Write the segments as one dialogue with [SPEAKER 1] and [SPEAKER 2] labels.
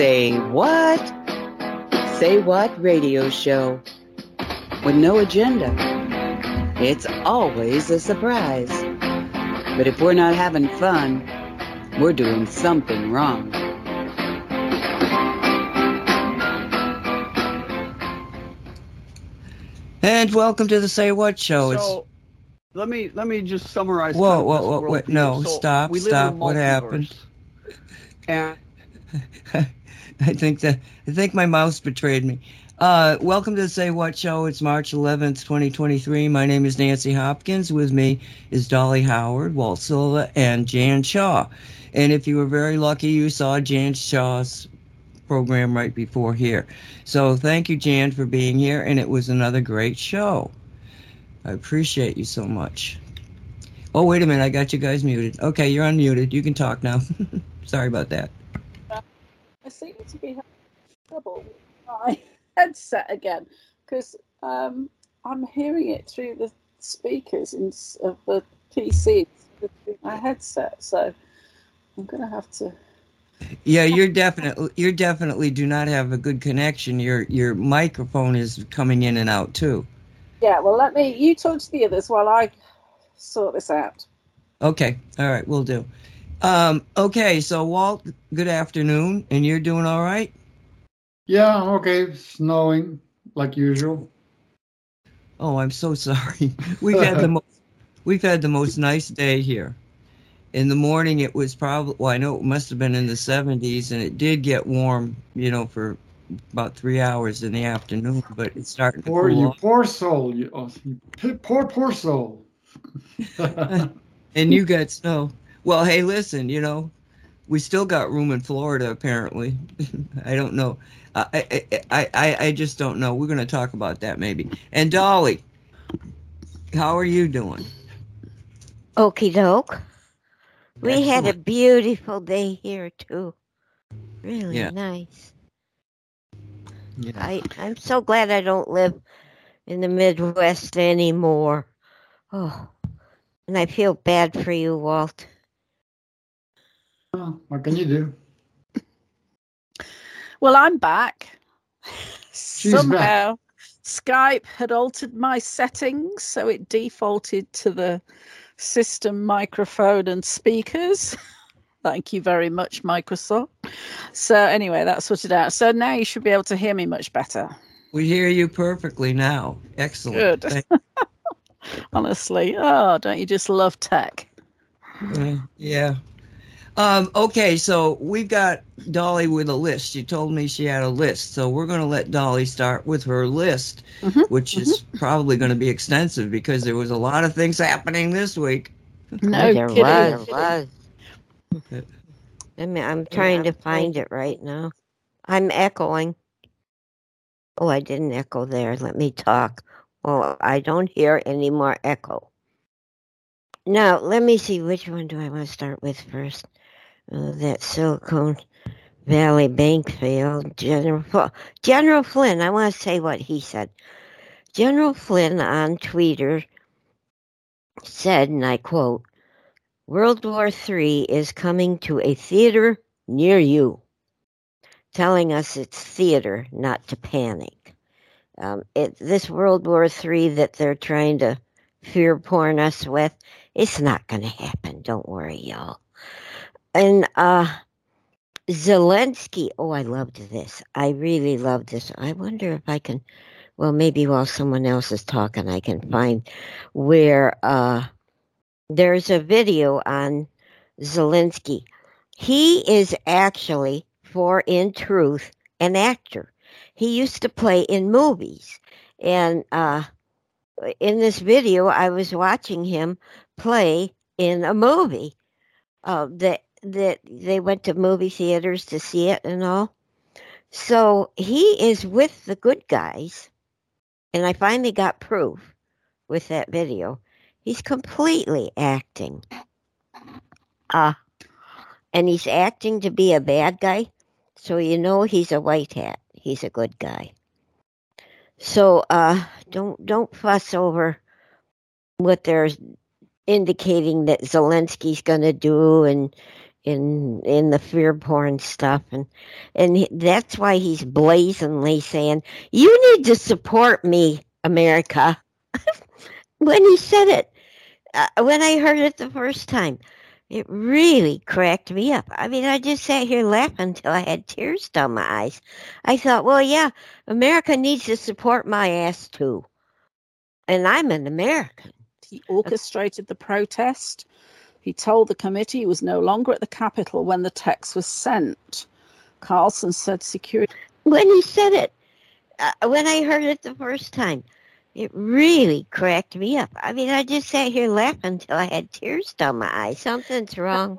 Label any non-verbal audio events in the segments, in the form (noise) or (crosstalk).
[SPEAKER 1] Say what? Say what radio show with no agenda. It's always a surprise. But if we're not having fun, we're doing something wrong.
[SPEAKER 2] And welcome to the Say What Show. It's
[SPEAKER 3] So let me let me just summarize.
[SPEAKER 2] Whoa,
[SPEAKER 3] kind of
[SPEAKER 2] whoa, whoa, wait, no,
[SPEAKER 3] So
[SPEAKER 2] stop,
[SPEAKER 3] we live in
[SPEAKER 2] stop. What happened?
[SPEAKER 3] multiverse. And (laughs) (laughs)
[SPEAKER 2] I think that I think my mouse betrayed me. Uh, welcome to the Say What Show. It's March 11th, 2023. My name is Nancy Hopkins. With me is Dolly Howard, Walt Silva, and Jan Shaw. And if you were very lucky, you saw Jan Shaw's program right before here. So thank you, Jan, for being here. And it was another great show. I appreciate you so much. Oh, wait a minute. I got you guys muted. Okay, you're unmuted. You can talk now. (laughs) Sorry about that.
[SPEAKER 4] I seem to be having trouble with my (laughs) headset again because um, I'm hearing it through the speakers in, of the PC through my headset. So I'm going to have to.
[SPEAKER 2] Yeah, you're definitely you're definitely do not have a good connection. Your your microphone is coming in and out too.
[SPEAKER 4] Yeah, well, let me. You talk to the others while I sort this out.
[SPEAKER 2] Okay, all right, we'll do. Um, okay, so Walt, good afternoon, and you're doing all right?
[SPEAKER 5] Yeah, I'm okay. Snowing like usual.
[SPEAKER 2] Oh, I'm so (laughs) sorry. We've had the (laughs) most we've had the most nice day here. In the morning, it was probably well, I know it must have been in the 70s, and it did get warm, you know, for about three hours in the afternoon, but it's starting to
[SPEAKER 5] Poor
[SPEAKER 2] cool
[SPEAKER 5] you,
[SPEAKER 2] off.
[SPEAKER 5] poor soul. You, oh, you poor, poor soul. (laughs)
[SPEAKER 2] and you got snow. Well, hey, listen, you know, we still got room in Florida. Apparently, (laughs) I don't know. I, I I I just don't know. We're going to talk about that maybe. And Dolly, how are you doing?
[SPEAKER 6] Okie doke. We had a beautiful day here too. Really
[SPEAKER 2] Yeah.
[SPEAKER 6] nice.
[SPEAKER 2] Yeah.
[SPEAKER 6] I, I'm so glad I don't live in the Midwest anymore. Oh, and I feel bad for you, Walt.
[SPEAKER 5] Oh, what can you do?
[SPEAKER 4] Well, I'm back.
[SPEAKER 5] She's
[SPEAKER 4] Somehow, Skype had altered my settings, so it defaulted to the system microphone and speakers. (laughs) Thank you very much, Microsoft. So, anyway, that sorted out. So now you should be able to hear me much better.
[SPEAKER 2] We hear you perfectly now. Excellent.
[SPEAKER 4] Good. (laughs) Honestly. Oh, don't you just love tech?
[SPEAKER 2] uh, yeah. Um, okay, so we've got Dolly with a list. She told me she had a list, so we're going to let Dolly start with her list,
[SPEAKER 4] Mhm,
[SPEAKER 2] which is probably going to be extensive because there was a lot of things happening this week.
[SPEAKER 4] No
[SPEAKER 6] there
[SPEAKER 4] kidding.
[SPEAKER 6] was. (laughs) was. I mean, I'm trying to find it right now. I'm echoing. Oh, I didn't echo there. Let me talk. Oh, I don't hear any more echo. Now, let me see. Which one do I want to start with first? Uh, that Silicon Valley bank failed. General General Flynn. I want to say what he said. General Flynn on Twitter said, and I quote, World War III is coming to a theater near you, telling us it's theater, not to panic. Um, it, this World War III that they're trying to fear porn us with, it's not going to happen. Don't worry, y'all. And uh, Zelensky, oh, I loved this. I really loved this. I wonder if I can, well, maybe while someone else is talking, I can find where. Uh, there's a video on Zelensky. He is actually, for in truth, an actor. He used to play in movies. And uh, in this video, I was watching him play in a movie uh, that they went to movie theaters to see it and all. So he is with the good guys. And I finally got proof with that video. He's completely acting. Uh, and he's acting to be a bad guy. So you know he's a white hat. He's a good guy. So uh, don't don't fuss over what they're indicating that Zelensky's going to do and in in the fear porn stuff and and that's why he's blazingly saying you need to support me america. (laughs) When he said it uh, when i heard it the first time it really cracked me up. I mean i just sat here laughing until i had tears down my eyes. I thought well yeah america needs to support my ass too. And i'm an american.
[SPEAKER 4] He orchestrated the protest. He told the committee he was no longer at the Capitol when the text was sent. Carlson said security.
[SPEAKER 6] when he said it, uh, when I heard it the first time, it really cracked me up. I mean, I just sat here laughing until I had tears down my eyes. Something's wrong.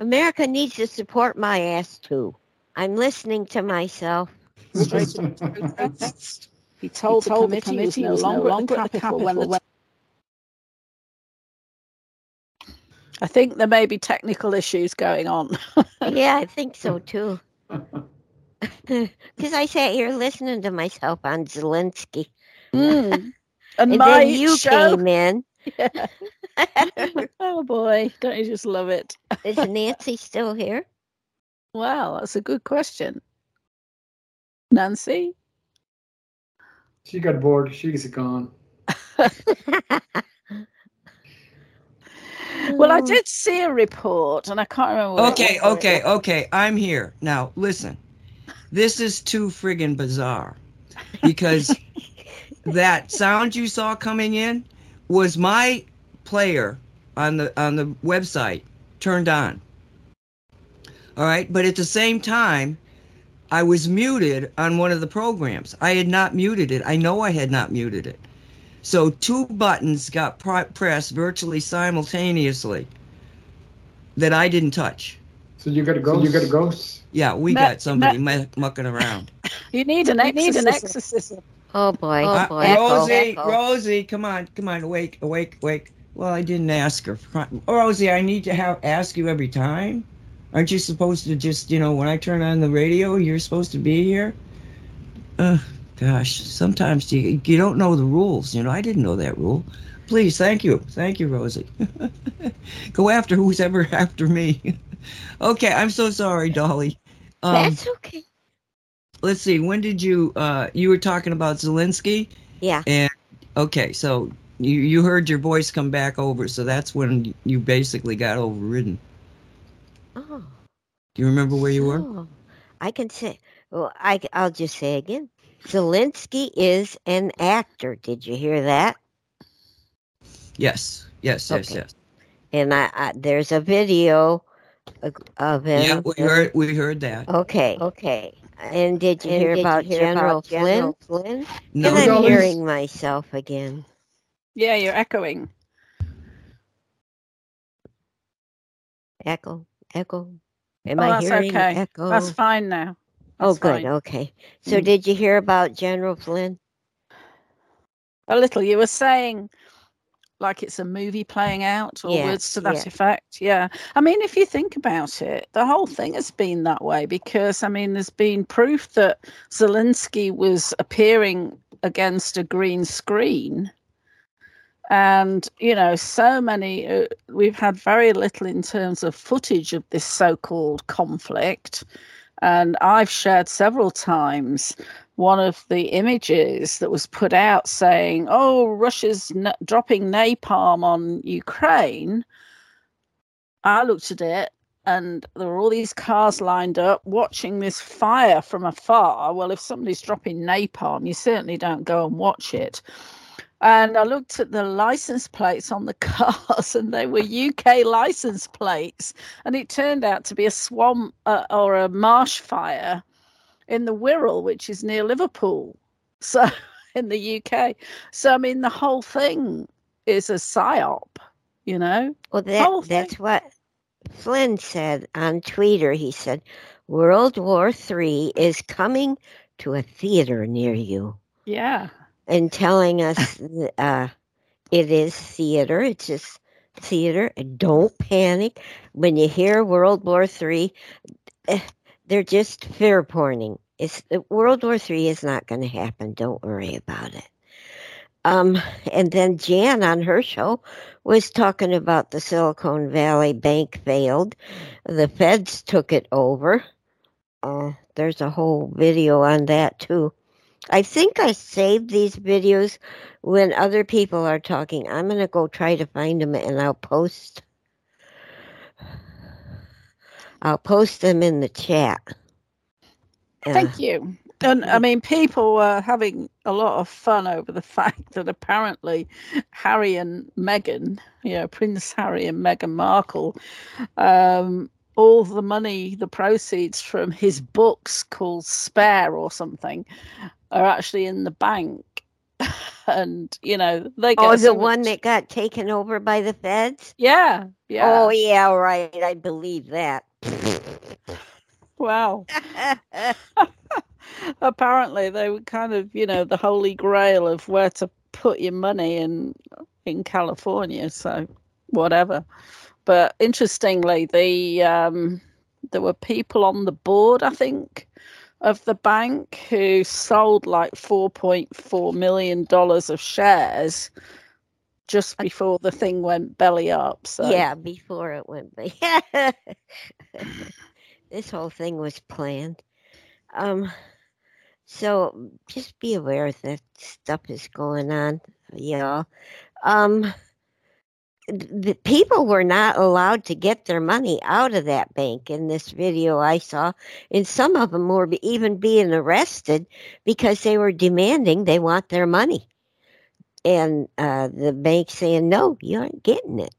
[SPEAKER 6] America needs to support my ass too. I'm listening to myself. (laughs)
[SPEAKER 4] orchestrated the protest. He told, the, committee he was no longer, at the Capitol when the I think there may be technical issues going on. (laughs)
[SPEAKER 6] yeah, I think so too. (laughs) Because I sat here listening to myself on Zelensky.
[SPEAKER 4] Mm. (laughs) And,
[SPEAKER 6] And
[SPEAKER 4] my
[SPEAKER 6] then you
[SPEAKER 4] show.
[SPEAKER 6] came in.
[SPEAKER 4] Yeah. oh boy, don't you just love it?
[SPEAKER 6] Is Nancy still here?
[SPEAKER 4] Wow, that's a good question. Nancy?
[SPEAKER 5] She got bored. She's gone.
[SPEAKER 4] Well, I
[SPEAKER 6] Oh.
[SPEAKER 4] did see a report, and I can't remember.
[SPEAKER 2] Okay, okay, okay. I'm here. Now, listen. This is too friggin' bizarre because that sound you saw coming in was my player on the on the website turned on. All right, but at the same time, I was muted on one of the programs. I had not muted it. I know I had not muted it. So two buttons got pr- pressed virtually simultaneously that I didn't touch.
[SPEAKER 5] So you got a ghost. you got a ghost.
[SPEAKER 2] Yeah, we
[SPEAKER 4] Ma-
[SPEAKER 2] got somebody mu- mucking around. (coughs)
[SPEAKER 4] You need an
[SPEAKER 6] You
[SPEAKER 4] exorcism.
[SPEAKER 6] need an
[SPEAKER 4] exorcism.
[SPEAKER 6] Oh boy.
[SPEAKER 2] Uh,
[SPEAKER 6] Oh boy. Echo,
[SPEAKER 2] Rosie,
[SPEAKER 6] echo.
[SPEAKER 2] Rosie, come on, come on, awake, awake, awake. Well, I didn't ask her. Rosie, I need to have ask you every time. Aren't you supposed to just, you know, when I turn on the radio, you're supposed to be here? Uh, gosh, sometimes you you don't know the rules. You know, I didn't know that rule. Please, thank you, thank you, Rosie. (laughs) Go after who's ever (laughs) after me. (laughs) okay, I'm so sorry, Dolly. Um,
[SPEAKER 6] That's okay.
[SPEAKER 2] let's see. When did you? Uh, you were talking about Zelensky.
[SPEAKER 6] Yeah.
[SPEAKER 2] And Okay, so you you heard your voice come back over, so that's when you basically got overridden.
[SPEAKER 6] Oh.
[SPEAKER 2] Do you remember where you were?
[SPEAKER 6] so, I can say. Well, I I'll just say again. Zelensky is an actor. Did you hear that?
[SPEAKER 2] Yes, yes, yes,
[SPEAKER 6] Okay.
[SPEAKER 2] yes.
[SPEAKER 6] And I, I there's a video of- of him.
[SPEAKER 2] Yeah, we heard we heard that.
[SPEAKER 6] Okay. Okay. And did you hear about General Flynn? Flynn?
[SPEAKER 2] No,
[SPEAKER 6] and I'm
[SPEAKER 5] Dolly.
[SPEAKER 6] hearing myself again.
[SPEAKER 4] Yeah, you're echoing.
[SPEAKER 6] Echo. Echo. Am
[SPEAKER 4] Oh,
[SPEAKER 6] I
[SPEAKER 4] that's
[SPEAKER 6] hearing
[SPEAKER 4] okay.
[SPEAKER 6] echo?
[SPEAKER 4] That's fine now.
[SPEAKER 6] Oh,
[SPEAKER 4] That's
[SPEAKER 6] good.
[SPEAKER 4] fine.
[SPEAKER 6] Okay. So
[SPEAKER 4] Mm.
[SPEAKER 6] did you hear about General Flynn?
[SPEAKER 4] A little. You were saying like it's a movie playing out or
[SPEAKER 6] Yeah,
[SPEAKER 4] words to that
[SPEAKER 6] yeah.
[SPEAKER 4] effect. Yeah. I mean, if you think about it, the whole thing has been that way because, I mean, there's been proof that Zelensky was appearing against a green screen. And, you know, so many, uh, we've had very little in terms of footage of this so called conflict. And I've shared several times one of the images that was put out saying, "Oh, Russia's dropping napalm on Ukraine." I looked at it, and there were all these cars lined up watching this fire from afar. Well, if somebody's dropping napalm, you certainly don't go and watch it. And I looked at the license plates on the (laughs) cars, and they were UK license plates. And it turned out to be a swamp uh, or a marsh fire in the Wirral, which is near Liverpool. (laughs) So in the UK. So I mean the whole thing is a psyop, you know?
[SPEAKER 6] Well, that that's what Flynn said on Twitter. He said, "World War Three is coming to a theater near you,"
[SPEAKER 4] Yeah.
[SPEAKER 6] And telling us (laughs) uh, it is theater. It's just theater. Don't panic when you hear World War III. eh, They're just fear porning. It's uh, World War III is not going to happen. Don't worry about it. Um, and then Jan on her show was talking about the Silicon Valley Bank failed. The feds took it over. Uh, there's a whole video on that too. I think I saved these videos when other people are talking. I'm going to go try to find them and I'll post I'll post them in the chat. Uh,
[SPEAKER 4] Thank you. And I mean, people were having a lot of fun over the (laughs) fact that apparently Harry and Meghan, you know, Prince Harry and Meghan Markle, um, all the money, the proceeds from his books called Spare or something, are actually in the bank. (laughs) and, you know, they get
[SPEAKER 6] Oh, the
[SPEAKER 4] so
[SPEAKER 6] one
[SPEAKER 4] much-
[SPEAKER 6] that got taken over by the feds?
[SPEAKER 4] Yeah. Yeah.
[SPEAKER 6] Oh, yeah, right. I believe that.
[SPEAKER 4] Wow. (laughs) apparently they were kind of you know the holy grail of where to put your money in in california so whatever but interestingly the um there were people on the board i think of the bank who sold like 4.4 million dollars of shares just before the thing went belly up so
[SPEAKER 6] Yeah, before it went big. (laughs) this whole thing was planned. Um, so just be aware that stuff is going on, y'all. Um, the people were not allowed to get their money out of that bank in this video I saw, and some of them were even being arrested because they were demanding they want their money, and uh, the bank saying no, you aren't getting it.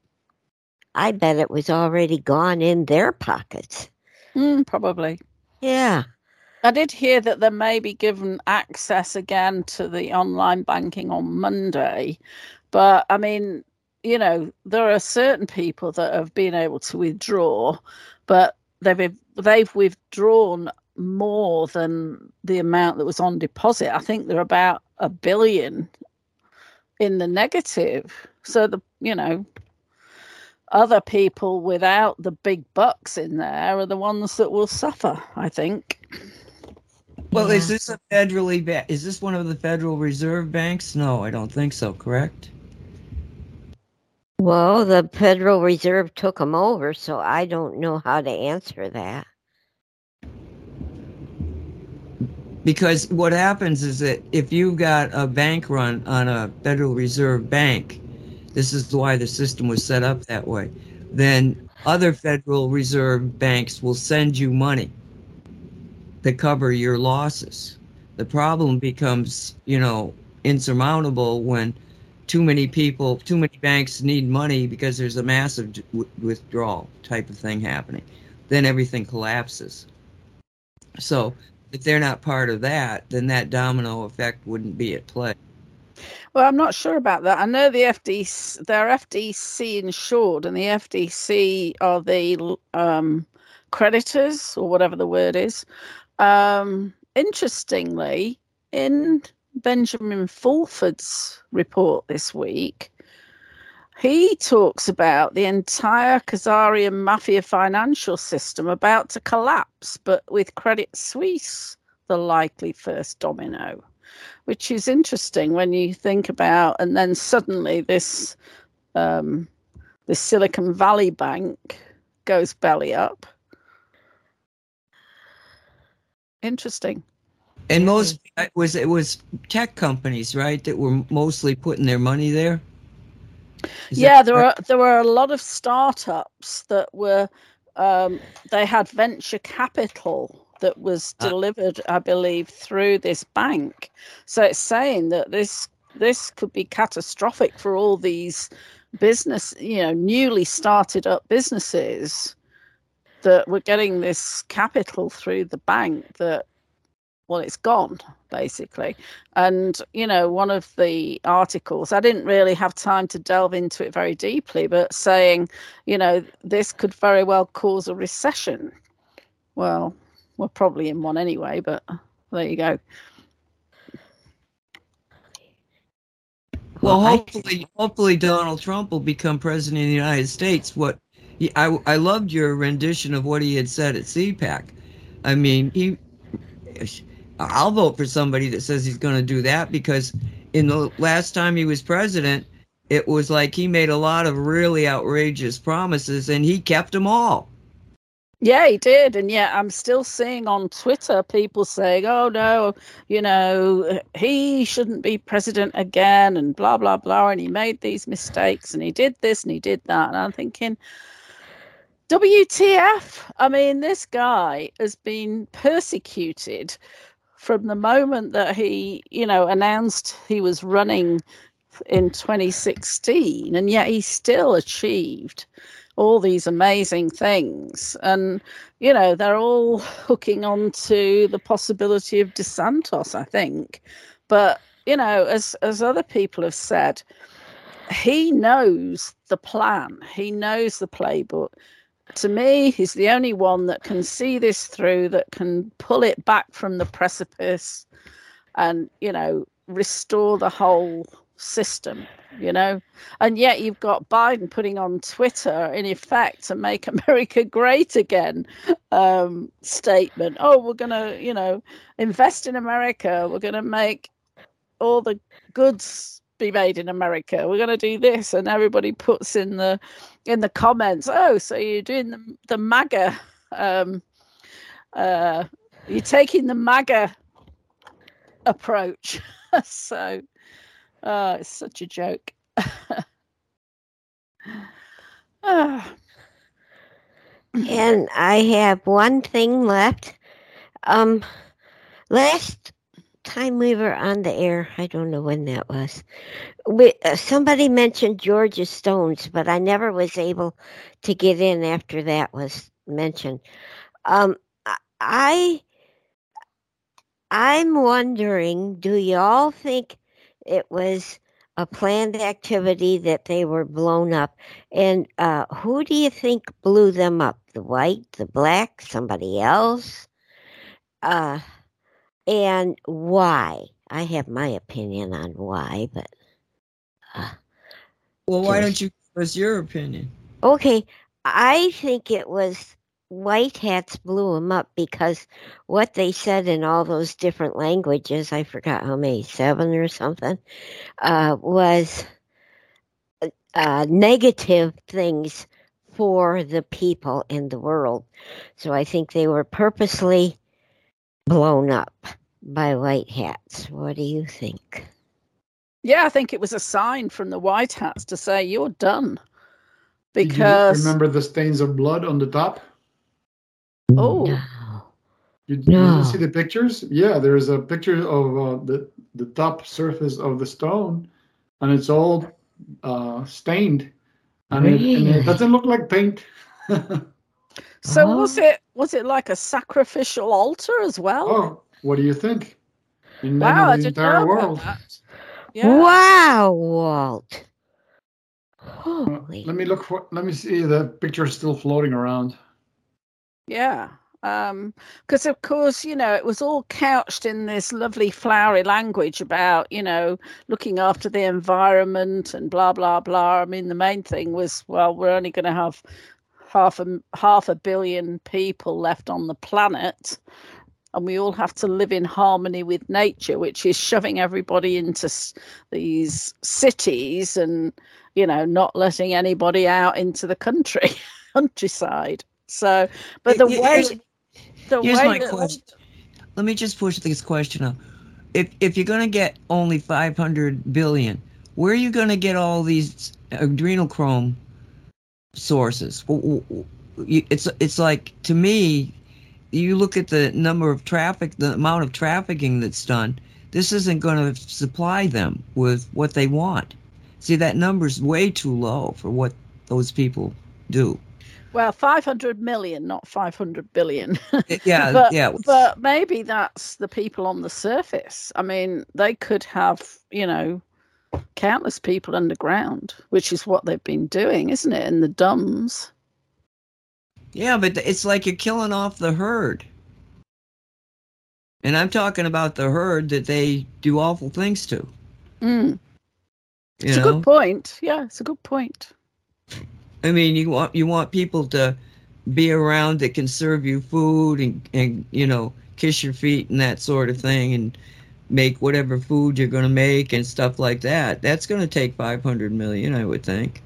[SPEAKER 6] I bet it was already gone in their pockets.
[SPEAKER 4] Mm, probably
[SPEAKER 6] Yeah.
[SPEAKER 4] I did hear that they may be given access again to the online banking on Monday, but I mean, you know, there are certain people that have been able to withdraw, but they've they've withdrawn more than the amount that was on deposit. I think they're about a billion in the negative. So the you know other people without the big bucks in there are the ones that will suffer. I think.
[SPEAKER 2] Well, is this a federally ba- is this one of the Federal Reserve banks? No, I don't think so. Correct.
[SPEAKER 6] Well, the Federal Reserve took them over, so I don't know how to answer that.
[SPEAKER 2] Because what happens is that if you've got a bank run on a Federal Reserve bank, this is why the system was set up that way, then other Federal Reserve banks will send you money to cover your losses. The problem becomes, you know, insurmountable when too many people, too many banks need money because there's a massive w- withdrawal type of thing happening. Then everything collapses. So if they're not part of that, then that domino effect wouldn't be at play.
[SPEAKER 4] Well, I'm not sure about that. I know the FDC, they're FDC insured, and the FDC are the um, creditors or whatever the word is. Um, interestingly, in Benjamin Fulford's report this week, he talks about the entire Khazarian mafia financial system about to collapse, but with Credit Suisse the likely first domino which is interesting when you think about and then suddenly this um, this Silicon Valley bank goes belly up. Interesting.
[SPEAKER 2] And most it was it was tech companies, right, that were mostly putting their money there. Is
[SPEAKER 4] yeah, there were there were a lot of startups that were um, they had venture capital that was
[SPEAKER 2] Ah.
[SPEAKER 4] delivered, I believe, through this bank. So it's saying that this this could be catastrophic for all these business, you know, newly started up businesses that were getting this capital through the bank that well it's gone basically and you know one of the articles i didn't really have time to delve into it very deeply but saying you know this could very well cause a recession well we're probably in one anyway but there you go
[SPEAKER 2] Well,
[SPEAKER 6] Well,
[SPEAKER 2] hopefully, hopefully Donald Trump will become president of the United States. What he, I I loved your rendition of what he had said at CPAC. I mean, he. I'll vote for somebody that says he's going to do that because in the last time he was president, it was like he made a lot of really outrageous promises and he kept them all.
[SPEAKER 4] Yeah, he did. And yet I'm still seeing on Twitter people saying, oh, no, you know, he shouldn't be president again and blah, blah, blah. And he made these mistakes and he did this and he did that. And I'm thinking, WTF? I mean, this guy has been persecuted from the moment that he, you know, announced he was running in 2016, and yet he still achieved all these amazing things. And, you know, they're all hooking on to the possibility of DeSantis, I think. But, you know, as, as other people have said, he knows the plan, he knows the playbook. To me, he's the only one that can see this through, that can pull it back from the precipice and, you know, restore the whole system, you know. And yet you've got Biden putting on Twitter, in effect, to make (laughs) America great again um, statement. Oh, we're going to, you know, invest in America. We're going to make all the goods be made in America. We're going to do this, and everybody puts in the in the comments. Oh, so you're doing the the MAGA. Um, uh, you're taking the MAGA approach. (laughs) so Oh, it's such a joke.
[SPEAKER 6] ah. (sighs) and I have one thing left. Um, last time we were on the air, I don't know when that was. We, uh, somebody mentioned Georgia Stones, but I never was able to get in after that was mentioned. Um, I, I'm wondering, do y'all think it was a planned activity that they were blown up. And uh, who do you think blew them up? The white, the black, somebody else? Uh, and why? I have my opinion on why, but.
[SPEAKER 2] Uh, well, why don't you give us your opinion?
[SPEAKER 6] Okay, I think it was white hats blew them up because what they said in all those different languages, I forgot how many, seven or something, uh, was uh, negative things for the people in the world. So I think they were purposely blown up by white hats. What do you think?
[SPEAKER 4] Yeah, I think it was a sign from the white hats to say you're done. Because
[SPEAKER 5] remember the stains of blood on the top?
[SPEAKER 4] Oh.
[SPEAKER 6] No.
[SPEAKER 5] You,
[SPEAKER 6] No.
[SPEAKER 5] you see the pictures? Yeah, there's a picture of uh, the the top surface of the stone, and it's all uh, stained, and, it, and it doesn't look like paint. (laughs)
[SPEAKER 4] So
[SPEAKER 6] Oh.
[SPEAKER 4] was it was it like a sacrificial altar as well?
[SPEAKER 5] oh, what do you think? In the
[SPEAKER 4] wow, I
[SPEAKER 5] the
[SPEAKER 4] didn't
[SPEAKER 5] entire
[SPEAKER 4] know
[SPEAKER 5] world.
[SPEAKER 4] about that. Yeah.
[SPEAKER 6] Wow, Walt. Holy.
[SPEAKER 5] let me look for. Let me see. The picture is still floating around.
[SPEAKER 4] Yeah. Um, because of course, you know, it was all couched in this lovely flowery language about, you know, looking after the environment and blah blah blah. I mean, the main thing was, well, we're only going to have half a half a billion people left on the planet, and we all have to live in harmony with nature, which is shoving everybody into s- these cities and, you know, not letting anybody out into the country (laughs) countryside. So, but the
[SPEAKER 2] Here-
[SPEAKER 4] way
[SPEAKER 2] here's-
[SPEAKER 4] the
[SPEAKER 2] Here's
[SPEAKER 4] way
[SPEAKER 2] my
[SPEAKER 4] that-
[SPEAKER 2] question. Let me just push this question up. If if you're going to get only 500 billion, where are you going to get all these uh, adrenochrome sources? It's it's like to me, you look at the number of traffic, the amount of trafficking that's done. This isn't going to supply them with what they want. See, that number's way too low for what those people do.
[SPEAKER 4] well, 500 million, not 500 billion.
[SPEAKER 2] Yeah, (laughs)
[SPEAKER 4] but,
[SPEAKER 2] yeah.
[SPEAKER 4] But maybe that's the people on the surface. I mean, they could have, you know, countless people underground, which is what they've been doing, isn't it? In the dumbs.
[SPEAKER 2] Yeah, but it's like you're killing off the herd. And I'm talking about the herd that they do awful things to.
[SPEAKER 4] Mm. It's a good point. Yeah, it's a good point.
[SPEAKER 2] I mean, you want you want people to be around that can serve you food and and you know kiss your feet and that sort of thing. And make whatever food you're going to make and stuff like that. That's going to take 500 million, I would think.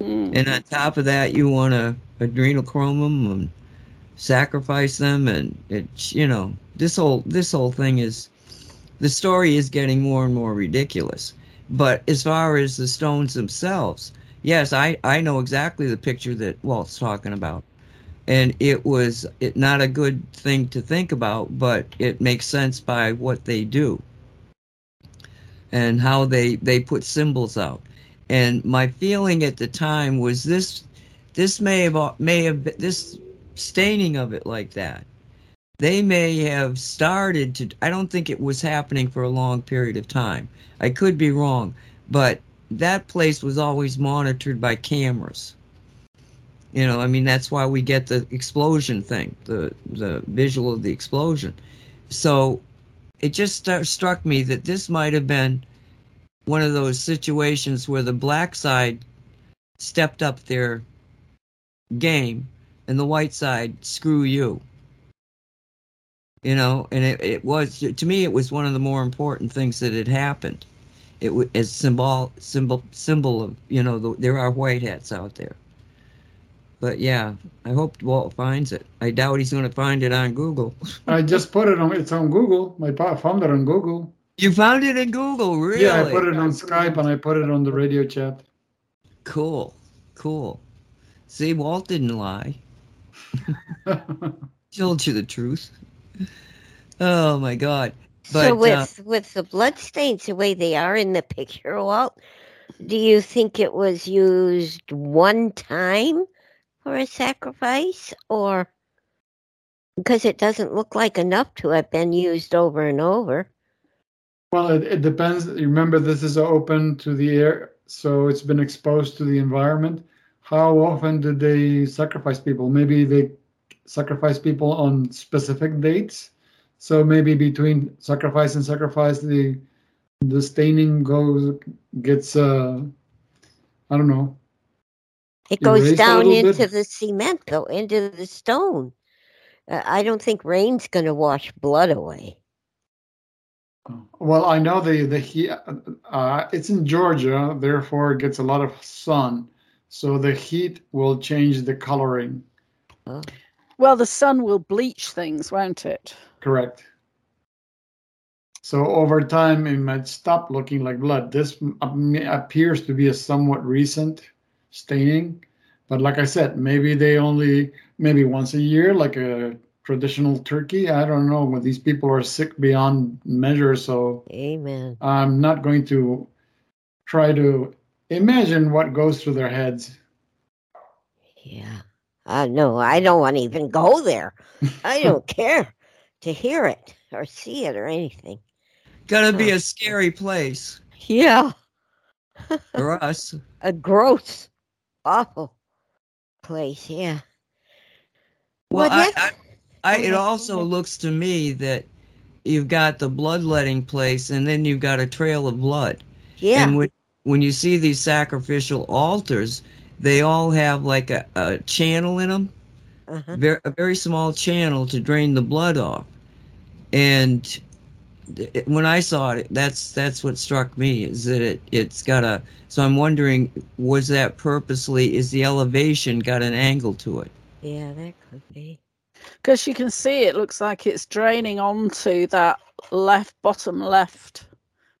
[SPEAKER 4] Mm.
[SPEAKER 2] And on top of that, you want to adrenochrome them and sacrifice them, and it's you know this whole this whole thing is the story is getting more and more ridiculous. But as far as the stones themselves, yes, I I know exactly the picture that Walt's talking about, and it was it not a good thing to think about, but it makes sense by what they do and how they they put symbols out. And my feeling at the time was this this may have may have this staining of it like that. They may have started to I don't think it was happening for a long period of time. I could be wrong, but that place was always monitored by cameras. You know, I mean that's why we get the explosion thing, the the visual of the explosion. So it just start, struck me that this might have been one of those situations where the black side stepped up their game and the white side screw you. You know and it, it was to me it was one of the more important things that had happened. It was as symbol symbol symbol of you know the, there are white hats out there but yeah i hope walt finds it i doubt he's going to find it on google
[SPEAKER 5] I just put it on. It's on Google. My pa found it on Google.
[SPEAKER 2] you found it in google really
[SPEAKER 5] Yeah, I put it on Skype and I put it on the radio chat.
[SPEAKER 2] cool cool see walt didn't lie (laughs) told you the truth oh my god but
[SPEAKER 6] so with
[SPEAKER 2] uh,
[SPEAKER 6] with the bloodstains the way they are in the picture, Walt, do you think it was used one time for a sacrifice, or because it doesn't look like enough to have been used over and over?
[SPEAKER 5] Well, it, it depends. Remember, this is open to the air, so it's been exposed to the environment. How often did they sacrifice people? Maybe they sacrifice people on specific dates. So maybe between sacrifice and sacrifice, the the staining goes gets uh, I don't know.
[SPEAKER 6] It goes down into
[SPEAKER 5] bit?
[SPEAKER 6] the cement, though, into the stone. Uh, I don't think rain's going to wash blood away.
[SPEAKER 5] Well, I know the the heat. Uh, it's in Georgia, therefore it gets a lot of sun, so the heat will change the coloring.
[SPEAKER 6] Oh,
[SPEAKER 4] Well, the sun will bleach things, won't it?
[SPEAKER 5] Correct. So over time, it might stop looking like blood. This appears to be a somewhat recent staining, but like I said, maybe they only maybe once a year, like a traditional turkey. I don't know. When these people are sick beyond measure, so
[SPEAKER 6] amen.
[SPEAKER 5] I'm not going to try to imagine what goes through their heads.
[SPEAKER 6] Yeah. Uh, no, I don't want to even go there. I (laughs) don't care to hear it or see it or anything.
[SPEAKER 2] Gotta be a scary place
[SPEAKER 6] Yeah. (laughs)
[SPEAKER 2] for us.
[SPEAKER 6] A gross, awful place. Yeah.
[SPEAKER 2] Well,
[SPEAKER 6] What
[SPEAKER 2] I, I, I, it also looks to me that you've got the bloodletting place, and then you've got a trail of blood.
[SPEAKER 6] Yeah.
[SPEAKER 2] And when when you see these sacrificial altars, they all have like a, a channel in them,
[SPEAKER 6] uh-huh.
[SPEAKER 2] very, a very small channel to drain the blood off. And th- when I saw it, that's that's what struck me is that it it's got a. So I'm wondering, was that purposely? Is the elevation got an angle to it?
[SPEAKER 6] Yeah, that could be.
[SPEAKER 4] Because you can see it looks like it's draining onto that left, bottom left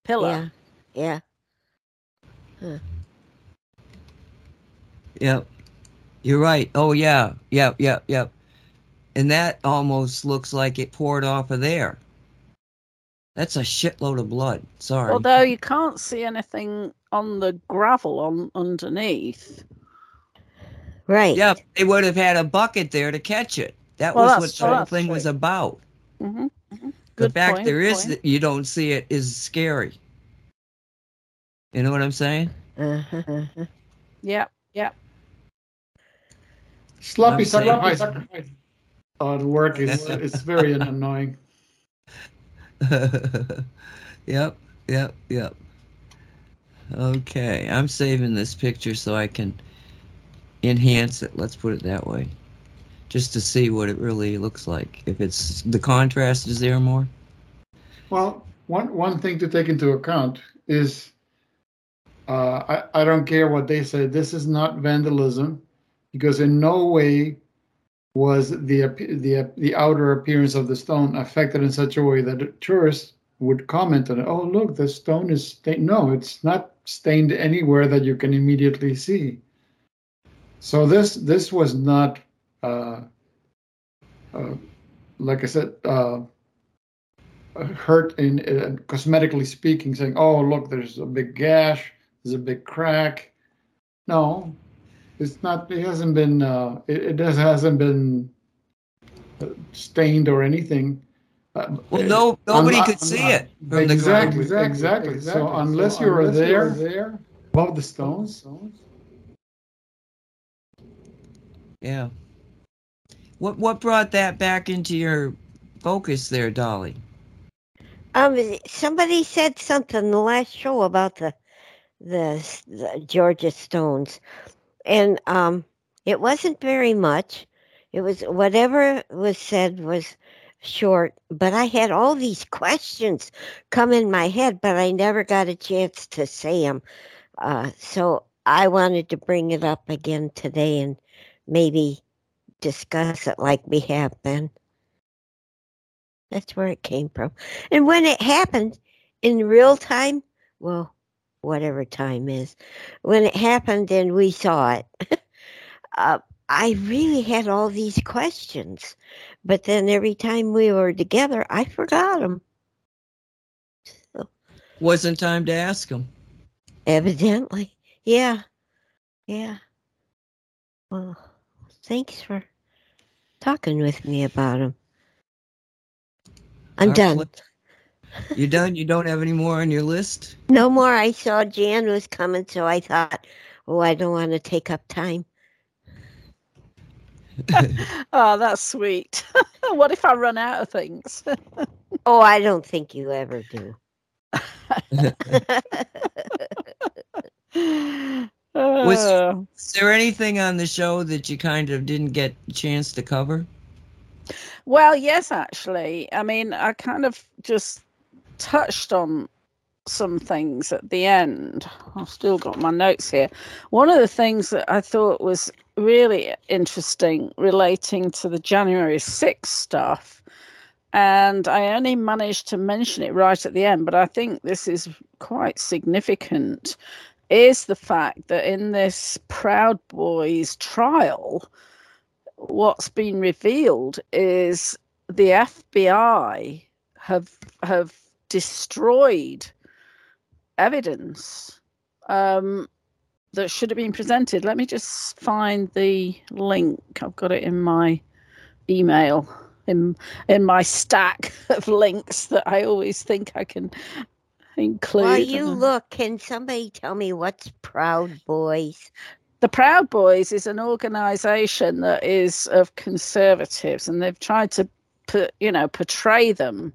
[SPEAKER 4] pillar.
[SPEAKER 6] Yeah. Yeah.
[SPEAKER 2] Yep. You're right. Oh yeah. Yep. Yep. Yep. And that almost looks like it poured off of there. That's a shitload of blood. Sorry.
[SPEAKER 4] Although you can't see anything on the gravel on underneath.
[SPEAKER 6] Right.
[SPEAKER 2] Yep. They would have had a bucket there to catch it. That
[SPEAKER 4] Well,
[SPEAKER 2] was what the whole
[SPEAKER 4] that's
[SPEAKER 2] thing was
[SPEAKER 4] true.
[SPEAKER 2] about.
[SPEAKER 4] hmm
[SPEAKER 2] the
[SPEAKER 4] Good
[SPEAKER 2] fact
[SPEAKER 4] point,
[SPEAKER 2] there is that you don't see it is scary. You know what I'm saying?
[SPEAKER 6] Uh-huh. uh-huh.
[SPEAKER 4] Yeah, yeah.
[SPEAKER 5] Sloppy sacrifice. Oh, the work is (laughs) it's very annoying. (laughs)
[SPEAKER 2] yep, yep, yep. Okay, I'm saving this picture so I can enhance it. Let's put it that way. Just to see what it really looks like. If it's the contrast is there more.
[SPEAKER 5] Well, one one thing to take into account is uh, I, I don't care what they say. This is not vandalism because in no way was the the the outer appearance of the stone affected in such a way that tourists would comment on it. Oh, look, the stone is stained. No, it's not stained anywhere that you can immediately see. So this this was not, uh, uh, like I said, uh, hurt in cosmetically speaking, saying, "Oh, look, there's a big gash, there's a big crack." No, it's not. It hasn't been. Uh, it, it does, hasn't been uh, stained or anything.
[SPEAKER 2] Uh, well, no, nobody un- could see it.
[SPEAKER 5] exactly, exactly, exactly, exactly. So unless so you are there, there, above the stones.
[SPEAKER 2] Yeah. What what brought that back into your focus there, Dolly?
[SPEAKER 6] Um, somebody said something the last show about the the, the Georgia Stones, and um, it wasn't very much. It was whatever was said was short, but I had all these (laughs) questions come in my head, but I never got a chance to say them. Uh, so I wanted to bring it up again today and maybe discuss it like we have been. That's where it came from. And when it happened in real time, well, whatever time is, when it happened and we saw it, (laughs) uh, I really had all these questions. But then every time we were together, I forgot them.
[SPEAKER 2] So, Wasn't time to ask them.
[SPEAKER 6] Evidently. Yeah. Yeah. Well, thanks for talking with me about them. I'm done.
[SPEAKER 2] You done? You don't have any more on your list?
[SPEAKER 6] No more. I saw Jan was coming, so I thought, oh, I don't want to take up time. (laughs)
[SPEAKER 4] oh, that's sweet. (laughs) what if I run out of things? (laughs)
[SPEAKER 6] oh, I don't think you ever do.
[SPEAKER 2] was, uh. was there anything on the show that you kind of didn't get a chance to cover?
[SPEAKER 4] Well, yes, actually. I mean, I kind of just touched on some things at the end. I've still got my notes here. One of the things that I thought was really interesting relating to the January 6th stuff, and I only managed to mention it right at the end, but I think this is quite significant, is the fact that in this Proud Boys trial, what's been revealed is the FBI have have destroyed evidence um, that should have been presented. Let me just find the link. I've got it in my email in in my stack (laughs) of links that I always think I can include.
[SPEAKER 6] While you look, can somebody tell me what's Proud Boys?
[SPEAKER 4] The Proud Boys is an organisation that is of conservatives, and they've tried to put, you know, portray them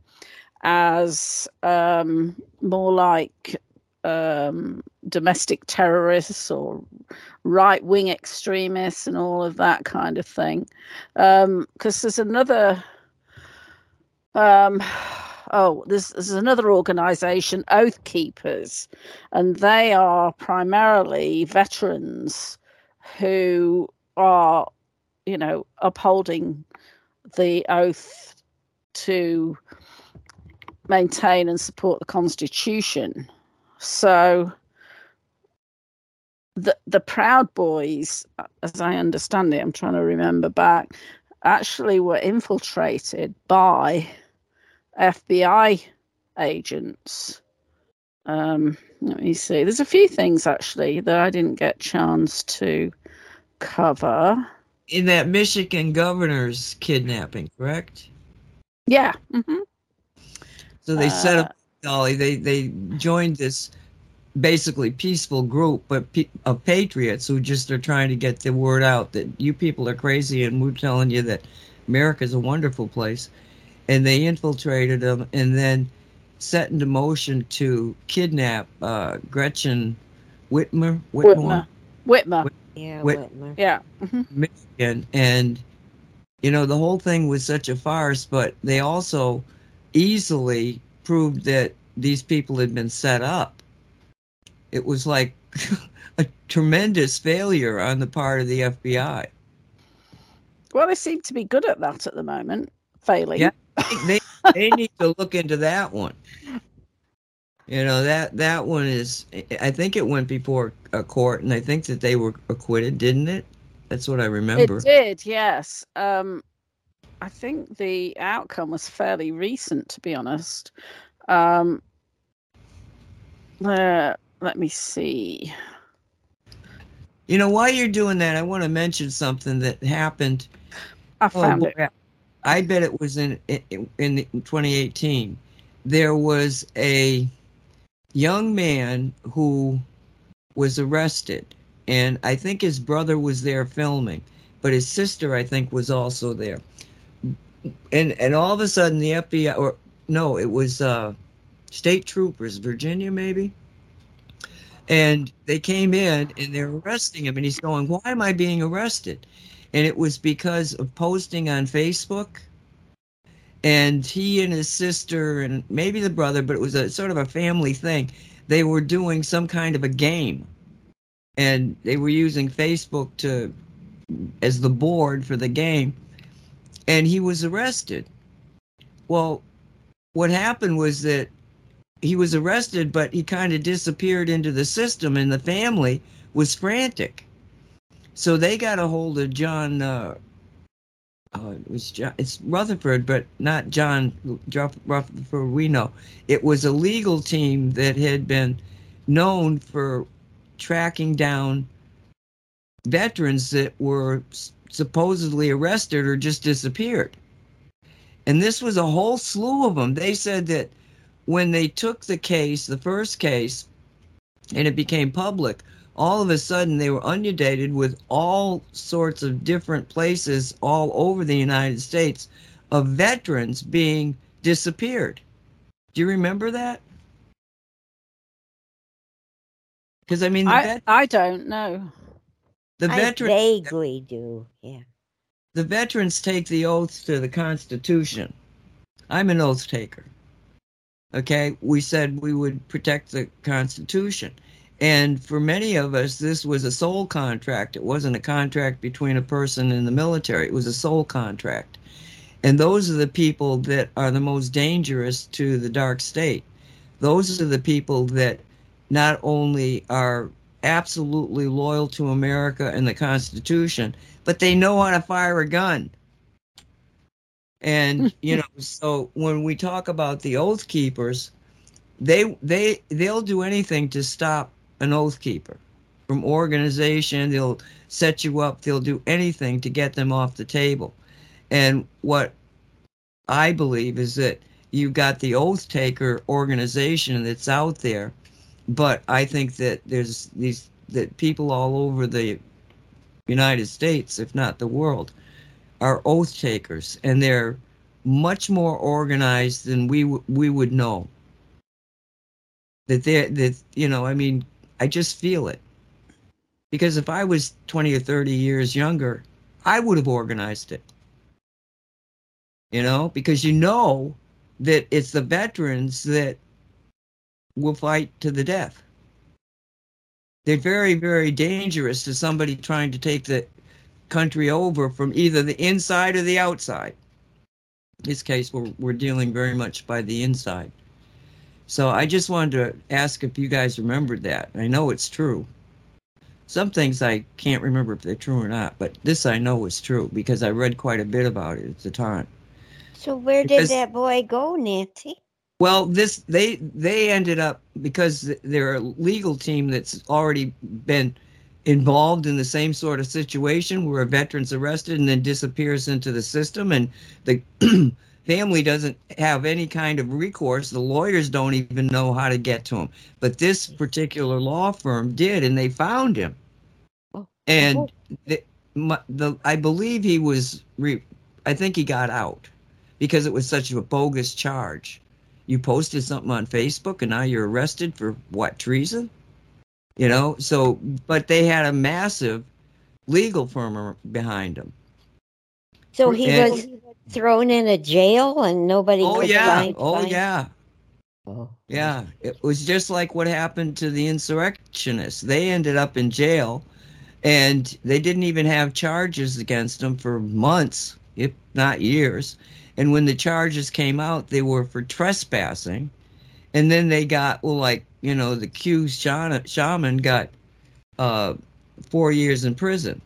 [SPEAKER 4] as um, more like um, domestic terrorists or right wing extremists and all of that kind of thing. Because um, there's another. Um, oh, there's, there's another organization, Oath Keepers, and they are primarily veterans who are, you know, upholding the oath to maintain and support the Constitution. So the the Proud Boys, as I understand it, I'm trying to remember back, actually were infiltrated by FBI agents. Um, let me see. There's a few things actually that I didn't get chance to cover.
[SPEAKER 2] In that Michigan governor's kidnapping, correct?
[SPEAKER 4] Yeah. Mm-hmm.
[SPEAKER 2] So they uh, set up Dolly. They they joined this basically peaceful group, but of patriots who just are trying to get the word out that you people are crazy, and we're telling you that America is a wonderful place. And they infiltrated them, and then set into motion to kidnap uh, Gretchen Whitmer.
[SPEAKER 4] Whitmer. Whitmer. Whitmer.
[SPEAKER 6] Yeah, Whitmer.
[SPEAKER 4] Yeah. Mm-hmm.
[SPEAKER 2] Michigan, and you know the whole thing was such a farce, but they also easily proved that these people had been set up. It was like (laughs) a tremendous failure on the part of the FBI.
[SPEAKER 4] Well, they seem to be good at that at the moment, failing.
[SPEAKER 2] Yeah. (laughs) They they need to look into that one. You know that that one is. I think it went before a court, and I think that they were acquitted, didn't it? That's what I remember.
[SPEAKER 4] It did, yes. Um, I think the outcome was fairly recent, to be honest. Um, uh, let me see.
[SPEAKER 2] You know, while you're doing that, I want to mention something that happened.
[SPEAKER 4] I found
[SPEAKER 2] oh,
[SPEAKER 4] it.
[SPEAKER 2] I bet it was in in, in 2018. There was a young man who was arrested, and I think his brother was there filming, but his sister, I think, was also there. And and all of a sudden, the FBI, or no, it was uh, state troopers, Virginia maybe, and they came in and they're arresting him, and he's going, "Why am I being arrested?" And it was because of posting on Facebook and he and his sister and maybe the brother, but it was a sort of a family thing. They were doing some kind of a game, and they were using Facebook to as the board for the game, and he was arrested. Well, what happened was that he was arrested, but he kind of disappeared into the system, and the family was frantic. So they got a hold of John uh, oh, it was John, it's Rutherford, but not John Rutherford. We know it was a legal team that had been known for tracking down veterans that were supposedly arrested or just disappeared. And this was a whole slew of them. They said that when they took the case, the first case, and it became public, all of a sudden they were inundated with all sorts of different places all over the United States of veterans being disappeared. Do you remember that? Because I mean,
[SPEAKER 4] I,
[SPEAKER 2] vet-
[SPEAKER 4] I don't know.
[SPEAKER 2] The
[SPEAKER 6] I
[SPEAKER 2] veterans
[SPEAKER 6] vaguely do. Yeah.
[SPEAKER 2] the veterans take the oath to the Constitution. I'm an oath taker. Okay, we said we would protect the Constitution. And for many of us, this was a soul contract. It wasn't a contract between a person and the military, it was a soul contract. And those are the people that are the most dangerous to the dark state. Those are the people that not only are absolutely loyal to America and the Constitution, but they know how to fire a gun. And (laughs) you know, so when we talk about the oath keepers, they they they'll do anything to stop an oath keeper from organization. They'll set you up. They'll do anything to get them off the table. And what I believe is that you've got the oath taker organization that's out there, but I think that there's these that people all over the United States, if not the world, are oath takers, and they're much more organized than we w- we would know. That they that you know, I mean, I just feel it. Because if I was 20 or 30 years younger, I would have organized it. You know, because you know that it's the veterans that will fight to the death. They're very, very dangerous to somebody trying to take the country over from either the inside or the outside. In this case, we're, we're dealing very much by the inside. So I just wanted to ask if you guys remembered that. I know it's true. Some things I can't remember if they're true or not, but this I know is true because I read quite a bit about it at the time.
[SPEAKER 6] So where did
[SPEAKER 2] Because-
[SPEAKER 6] that boy go, Nancy?
[SPEAKER 2] Well, this they they ended up because they're a legal team that's already been involved in the same sort of situation where a veteran's arrested and then disappears into the system and the (clears throat) family doesn't have any kind of recourse. The lawyers don't even know how to get to him but this particular law firm did and they found him.
[SPEAKER 6] Oh.
[SPEAKER 2] oh and oh. the, my, the i believe he was re, i think he got out because it was such a bogus charge you posted something on facebook and now you're arrested for what treason you know so but they had a massive legal firm behind them
[SPEAKER 6] So he
[SPEAKER 2] And-
[SPEAKER 6] was thrown in a jail and nobody
[SPEAKER 2] oh
[SPEAKER 6] could
[SPEAKER 2] yeah
[SPEAKER 6] find,
[SPEAKER 2] oh
[SPEAKER 6] find-
[SPEAKER 2] yeah
[SPEAKER 6] Oh.
[SPEAKER 2] Yeah, it was just like what happened to the insurrectionists. They ended up in jail, and they didn't even have charges against them for months, if not years. And when the charges came out, they were for trespassing. And then they got, well, like, you know, the Q shaman got uh, four years in prison.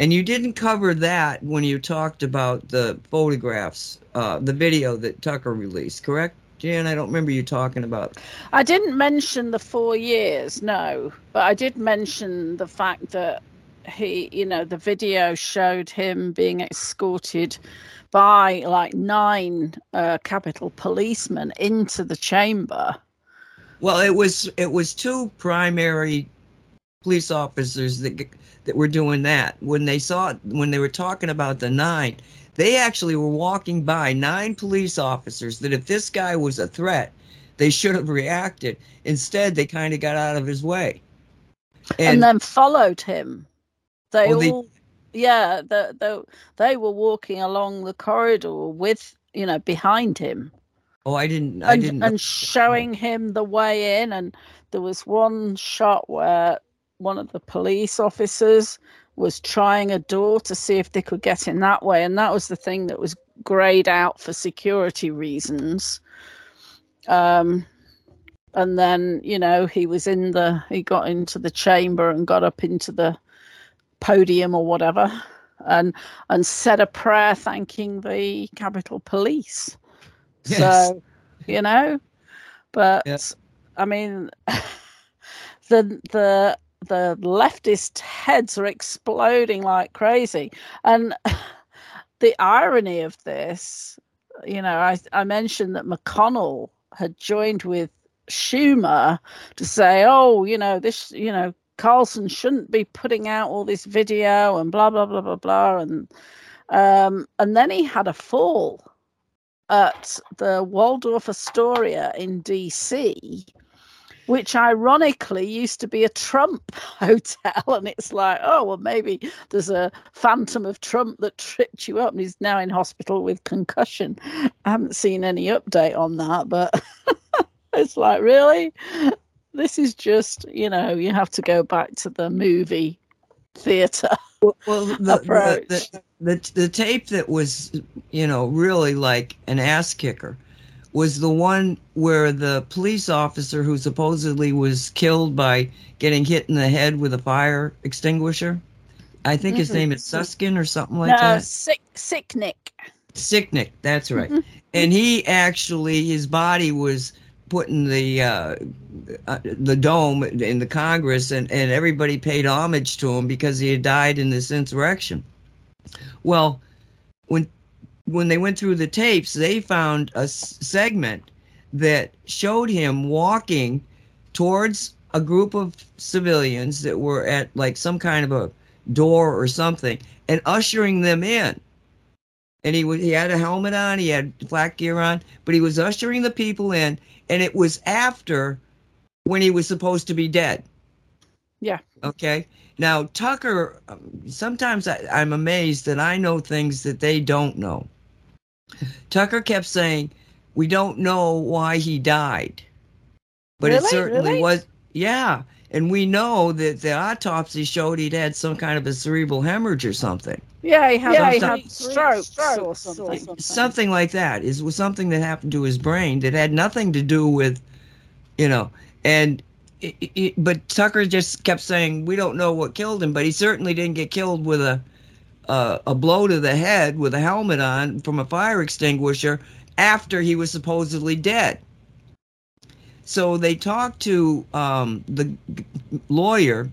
[SPEAKER 2] And you didn't cover that when you talked about the photographs, uh, the video that Tucker released, correct? Jan, I don't remember you talking about.
[SPEAKER 4] I didn't mention the four years, no, but I did mention the fact that he, you know, the video showed him being escorted by like nine uh, Capitol policemen into the chamber.
[SPEAKER 2] Well, it was it was two primary police officers that that were doing that. When they saw when they were talking about the nine, they actually were walking by nine police officers that if this guy was a threat, they should have reacted. Instead, they kind of got out of his way.
[SPEAKER 4] And, and then followed him. They well, all, they, yeah, the, the, they were walking along the corridor with, you know, behind him.
[SPEAKER 2] Oh, I didn't. I
[SPEAKER 4] and,
[SPEAKER 2] didn't.
[SPEAKER 4] And showing him the way in, and there was one shot where one of the police officers was trying a door to see if they could get in that way. And that was the thing that was grayed out for security reasons. Um, and then, you know, he was in the, he got into the chamber and got up into the podium or whatever and and said a prayer thanking the Capitol Police. Yes. So, you know, but yes. I mean, (laughs) the the the leftist heads are exploding like crazy. And (laughs) the irony of this, you know, I, I mentioned that McConnell had joined with Schumer to say, oh, you know, this, you know, Carlson shouldn't be putting out all this video and blah blah blah blah blah and um, and then he had a fall at the Waldorf Astoria in DC which ironically used to be a Trump (laughs) hotel. And it's like, oh, well, maybe there's a phantom of Trump that tripped you up and he's now in hospital with concussion. I haven't seen any update on that, but (laughs) it's like, really? This is just, you know, you have to go back to the movie theater.
[SPEAKER 2] Well, well the, the, the, the, the tape that was, you know, really like an ass kicker was the one where the police officer who supposedly was killed by getting hit in the head with a fire extinguisher. I think mm-hmm. his name is Suskin or something like no, that.
[SPEAKER 4] Sick, Sicknick.
[SPEAKER 2] Sicknick, that's right. Mm-hmm. And he actually, his body was put in the uh, uh, the dome in the Congress, and, and everybody paid homage to him because he had died in this insurrection. Well, when when they went through the tapes, they found a segment that showed him walking towards a group of civilians that were at like some kind of a door or something and ushering them in. And he he had a helmet on, he had black gear on, but he was ushering the people in, and it was after when he was supposed to be dead.
[SPEAKER 4] Yeah.
[SPEAKER 2] Okay. Now Tucker, sometimes I, I'm amazed that I know things that they don't know. Tucker kept saying, "We don't know why he died," but
[SPEAKER 4] really?
[SPEAKER 2] it certainly
[SPEAKER 4] really?
[SPEAKER 2] was. Yeah, and we know that the autopsy showed he'd had some kind of a cerebral hemorrhage or something.
[SPEAKER 4] Yeah, he had, yeah, he had stroke, stroke or something.
[SPEAKER 2] Something like that. It was something that happened to his brain that had nothing to do with, you know, and. It, it, but Tucker just kept saying we don't know what killed him, but he certainly didn't get killed with a uh, a blow to the head with a helmet on from a fire extinguisher after he was supposedly dead. So they talked to um, the lawyer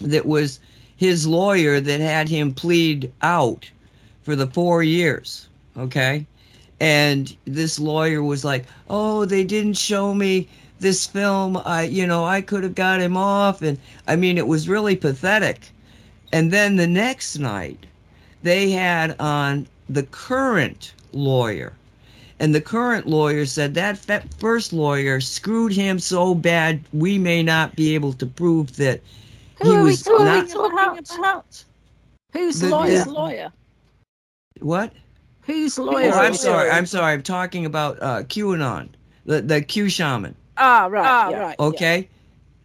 [SPEAKER 2] that was his lawyer that had him plead out for the four years. Okay. And this lawyer was like, oh, they didn't show me this film. I, you know, I could have got him off. And I mean, it was really pathetic. And then the next night, they had on the current lawyer. And the current lawyer said that first lawyer screwed him so bad we may not be able to prove that
[SPEAKER 4] Who he was not. Talking about? Who's the, lawyer's the, lawyer?
[SPEAKER 2] What?
[SPEAKER 4] Who's lawyer?
[SPEAKER 2] Oh, I'm sorry. I'm sorry. I'm talking about uh, QAnon. the the Q shaman.
[SPEAKER 4] Ah, right. Ah, yeah. right.
[SPEAKER 2] Okay.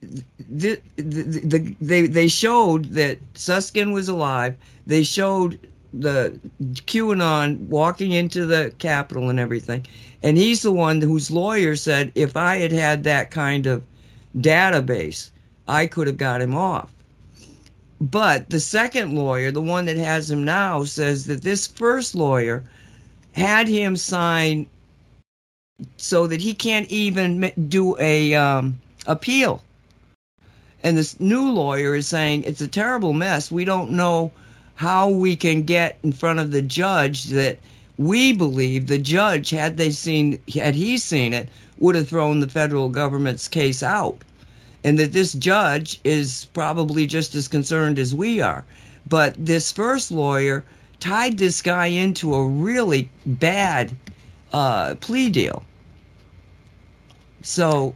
[SPEAKER 2] The, the, the, they they showed that Suskin was alive. They showed the QAnon walking into the Capitol and everything, and he's the one whose lawyer said if I had had that kind of database, I could have got him off. But the second lawyer, the one that has him now, says that this first lawyer had him sign so that he can't even do a um, appeal. And this new lawyer is saying it's a terrible mess. We don't know how we can get in front of the judge that we believe the judge had they seen had he seen it would have thrown the federal government's case out and that this judge is probably just as concerned as we are. But this first lawyer tied this guy into a really bad uh, plea deal. So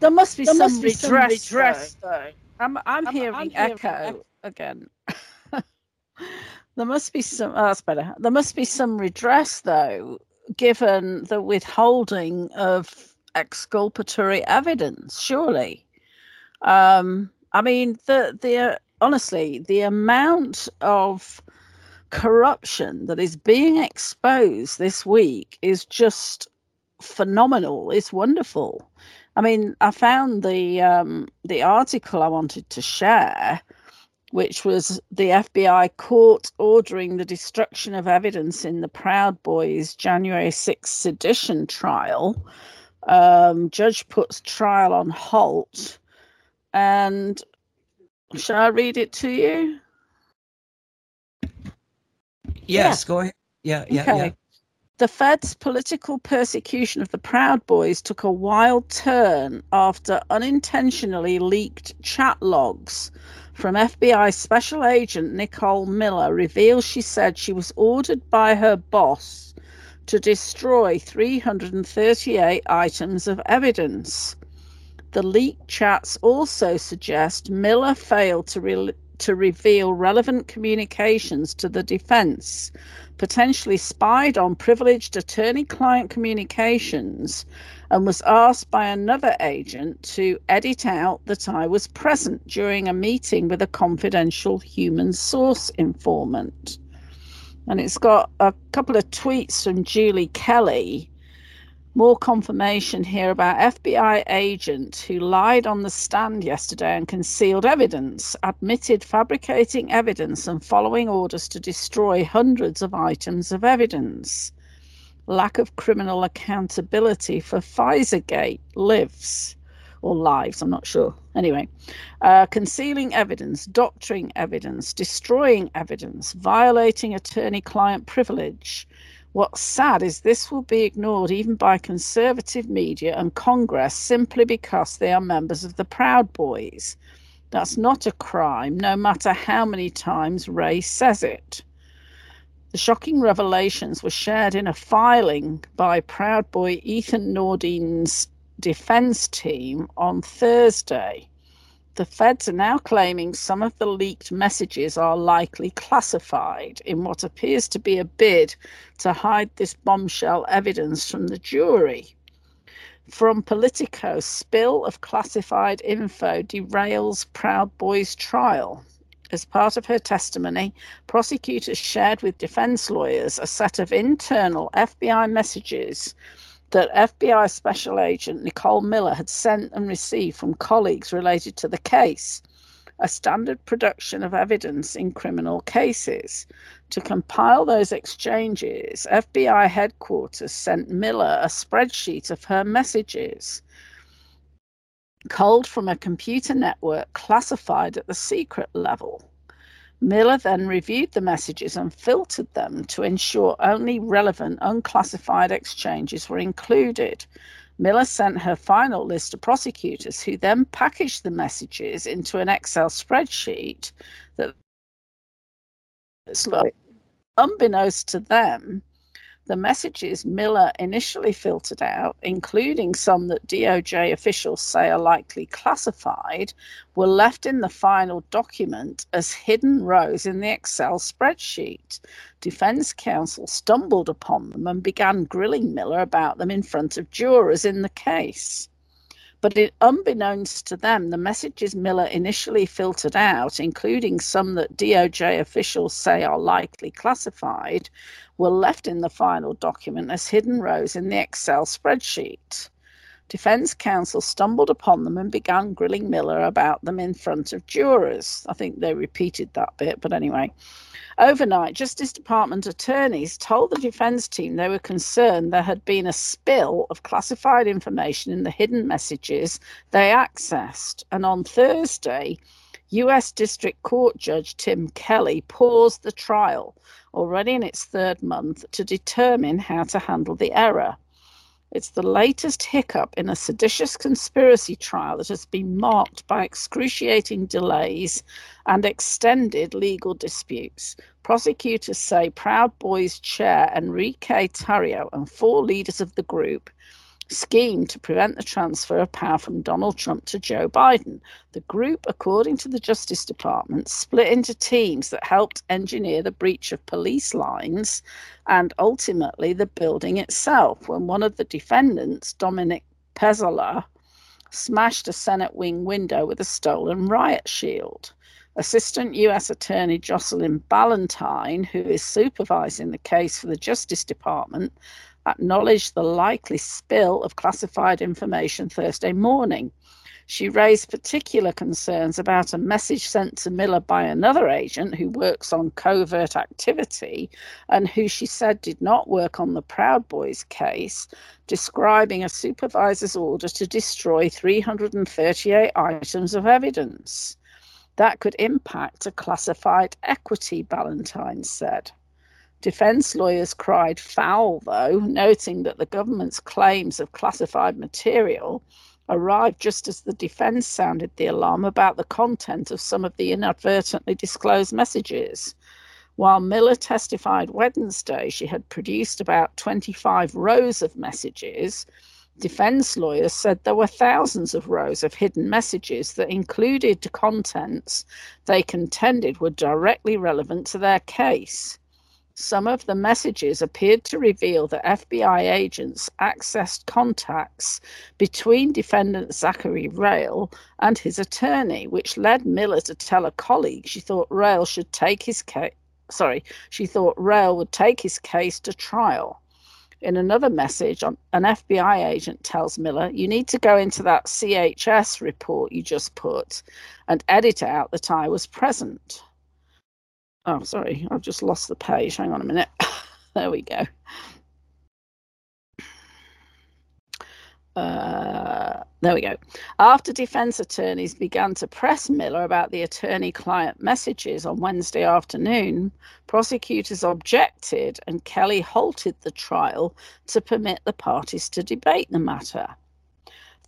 [SPEAKER 4] there must be, there some, must be redress, some redress, though. I'm, I'm, I'm hearing I'm echo hearing again. There must be some. Oh, that's better. There must be some redress, though, given the withholding of exculpatory evidence. Surely. Um, I mean, the the honestly, the amount of corruption that is being exposed this week is just phenomenal. It's wonderful. I mean, I found the um, the article I wanted to share, which was the FBI court ordering the destruction of evidence in the Proud Boys January 6th sedition trial. Um, judge puts trial on halt and shall I read it to you?
[SPEAKER 2] Yes, yeah. go ahead. Yeah, yeah, okay. yeah.
[SPEAKER 4] The Fed's political persecution of the Proud Boys took a wild turn after unintentionally leaked chat logs from FBI Special Agent Nicole Miller reveal she said she was ordered by her boss to destroy 338 items of evidence. The leaked chats also suggest Miller failed to, re- to reveal relevant communications to the defense, potentially spied on privileged attorney client communications, and was asked by another agent to edit out that I was present during a meeting with a confidential human source informant. And it's got a couple of tweets from Julie Kelly more confirmation here about FBI agent who lied on the stand yesterday and concealed evidence, admitted fabricating evidence and following orders to destroy hundreds of items of evidence. Lack of criminal accountability for Pfizergate lives or lives, I'm not sure. Anyway, uh, concealing evidence, doctoring evidence, destroying evidence, violating attorney client privilege What's sad is this will be ignored even by conservative media and Congress simply because they are members of the Proud Boys. That's not a crime, no matter how many times Wray says it. The shocking revelations were shared in a filing by Proud Boy Ethan Nordean's defense team on Thursday. The feds are now claiming some of the leaked messages are likely classified in what appears to be a bid to hide this bombshell evidence from the jury. From Politico, spill of classified info derails Proud Boys trial. As part of her testimony, prosecutors shared with defense lawyers a set of internal FBI messages that FBI Special Agent Nicole Miller had sent and received from colleagues related to the case, a standard production of evidence in criminal cases. To compile those exchanges, FBI headquarters sent Miller a spreadsheet of her messages, culled from a computer network classified at the secret level. Miller then reviewed the messages and filtered them to ensure only relevant unclassified exchanges were included. Miller sent her final list to prosecutors, who then packaged the messages into an Excel spreadsheet that, unbeknownst to them, The messages Miller initially filtered out, including some that DOJ officials say are likely classified, were left in the final document as hidden rows in the Excel spreadsheet. Defense counsel stumbled upon them and began grilling Miller about them in front of jurors in the case. But it, unbeknownst to them, the messages Miller initially filtered out, including some that DOJ officials say are likely classified, were left in the final document as hidden rows in the Excel spreadsheet. Defense counsel stumbled upon them and began grilling Miller about them in front of jurors. I think they repeated that bit, but anyway. Overnight, Justice Department attorneys told the defense team they were concerned there had been a spill of classified information in the hidden messages they accessed. And on Thursday, US District Court Judge Tim Kelly paused the trial, already in its third month, to determine how to handle the error. It's the latest hiccup in a seditious conspiracy trial that has been marked by excruciating delays and extended legal disputes. Prosecutors say Proud Boys chair Enrique Tarrio and four leaders of the group schemed to prevent the transfer of power from Donald Trump to Joe Biden. The group, according to the Justice Department, split into teams that helped engineer the breach of police lines and ultimately the building itself when one of the defendants, Dominic Pezzola, smashed a Senate wing window with a stolen riot shield. Assistant U.S. Attorney Jocelyn Ballantine, who is supervising the case for the Justice Department, acknowledged the likely spill of classified information Thursday morning. She raised particular concerns about a message sent to Miller by another agent who works on covert activity and who she said did not work on the Proud Boys case, describing a supervisor's order to destroy 338 items of evidence. That could impact a classified equity, Ballantine said. Defense lawyers cried foul, though, noting that the government's claims of classified material arrived just as the defense sounded the alarm about the content of some of the inadvertently disclosed messages. While Miller testified Wednesday she had produced about 25 rows of messages, defense lawyers said there were thousands of rows of hidden messages that included contents they contended were directly relevant to their case. Some of the messages appeared to reveal that FBI agents accessed contacts between defendant Zachary Rehl and his attorney, which led Miller to tell a colleague she thought Rehl should take his case. Sorry, she thought Rehl would take his case to trial. In another message, um, an FBI agent tells Miller, You need to go into that CHS report you just put and edit out that I was present. Oh, sorry, I've just lost the page. Hang on a minute. (laughs) there we go. Uh, there we go. After defense attorneys began to press Miller about the attorney client messages on Wednesday afternoon, prosecutors objected and Kelly halted the trial to permit the parties to debate the matter.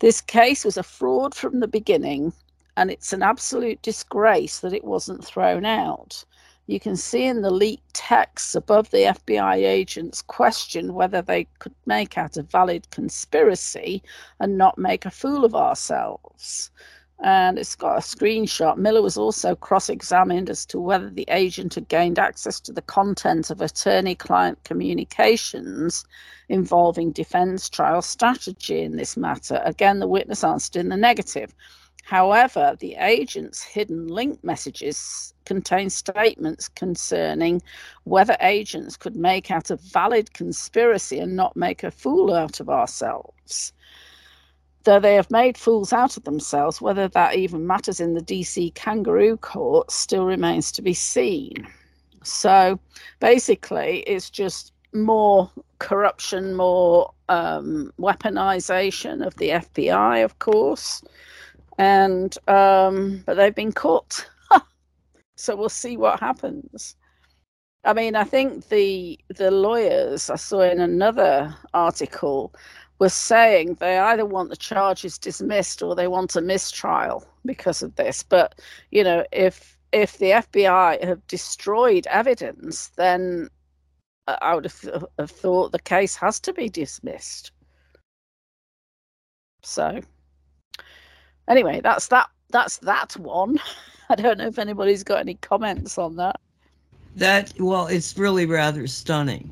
[SPEAKER 4] This case was a fraud from the beginning, and it's an absolute disgrace that it wasn't thrown out. You can see in the leaked texts above the FBI agents questioned whether they could make out a valid conspiracy and not make a fool of ourselves. And it's got a screenshot. Miller was also cross examined as to whether the agent had gained access to the content of attorney client communications involving defense trial strategy in this matter. Again, the witness answered in the negative. However, the agent's hidden link messages contain statements concerning whether agents could make out a valid conspiracy and not make a fool out of ourselves. Though they have made fools out of themselves, whether that even matters in the DC kangaroo court still remains to be seen. So basically, it's just more corruption, more um, weaponization of the FBI, of course and um, but they've been caught. (laughs) so we'll see what happens. I mean, I think the the lawyers I saw in another article were saying they either want the charges dismissed or they want a mistrial because of this. But you know, if if the FBI have destroyed evidence, then I would have, have thought the case has to be dismissed. So, anyway, that's that. That's that one. (laughs) I don't know if anybody's got any comments on that.
[SPEAKER 2] That well, it's really rather stunning.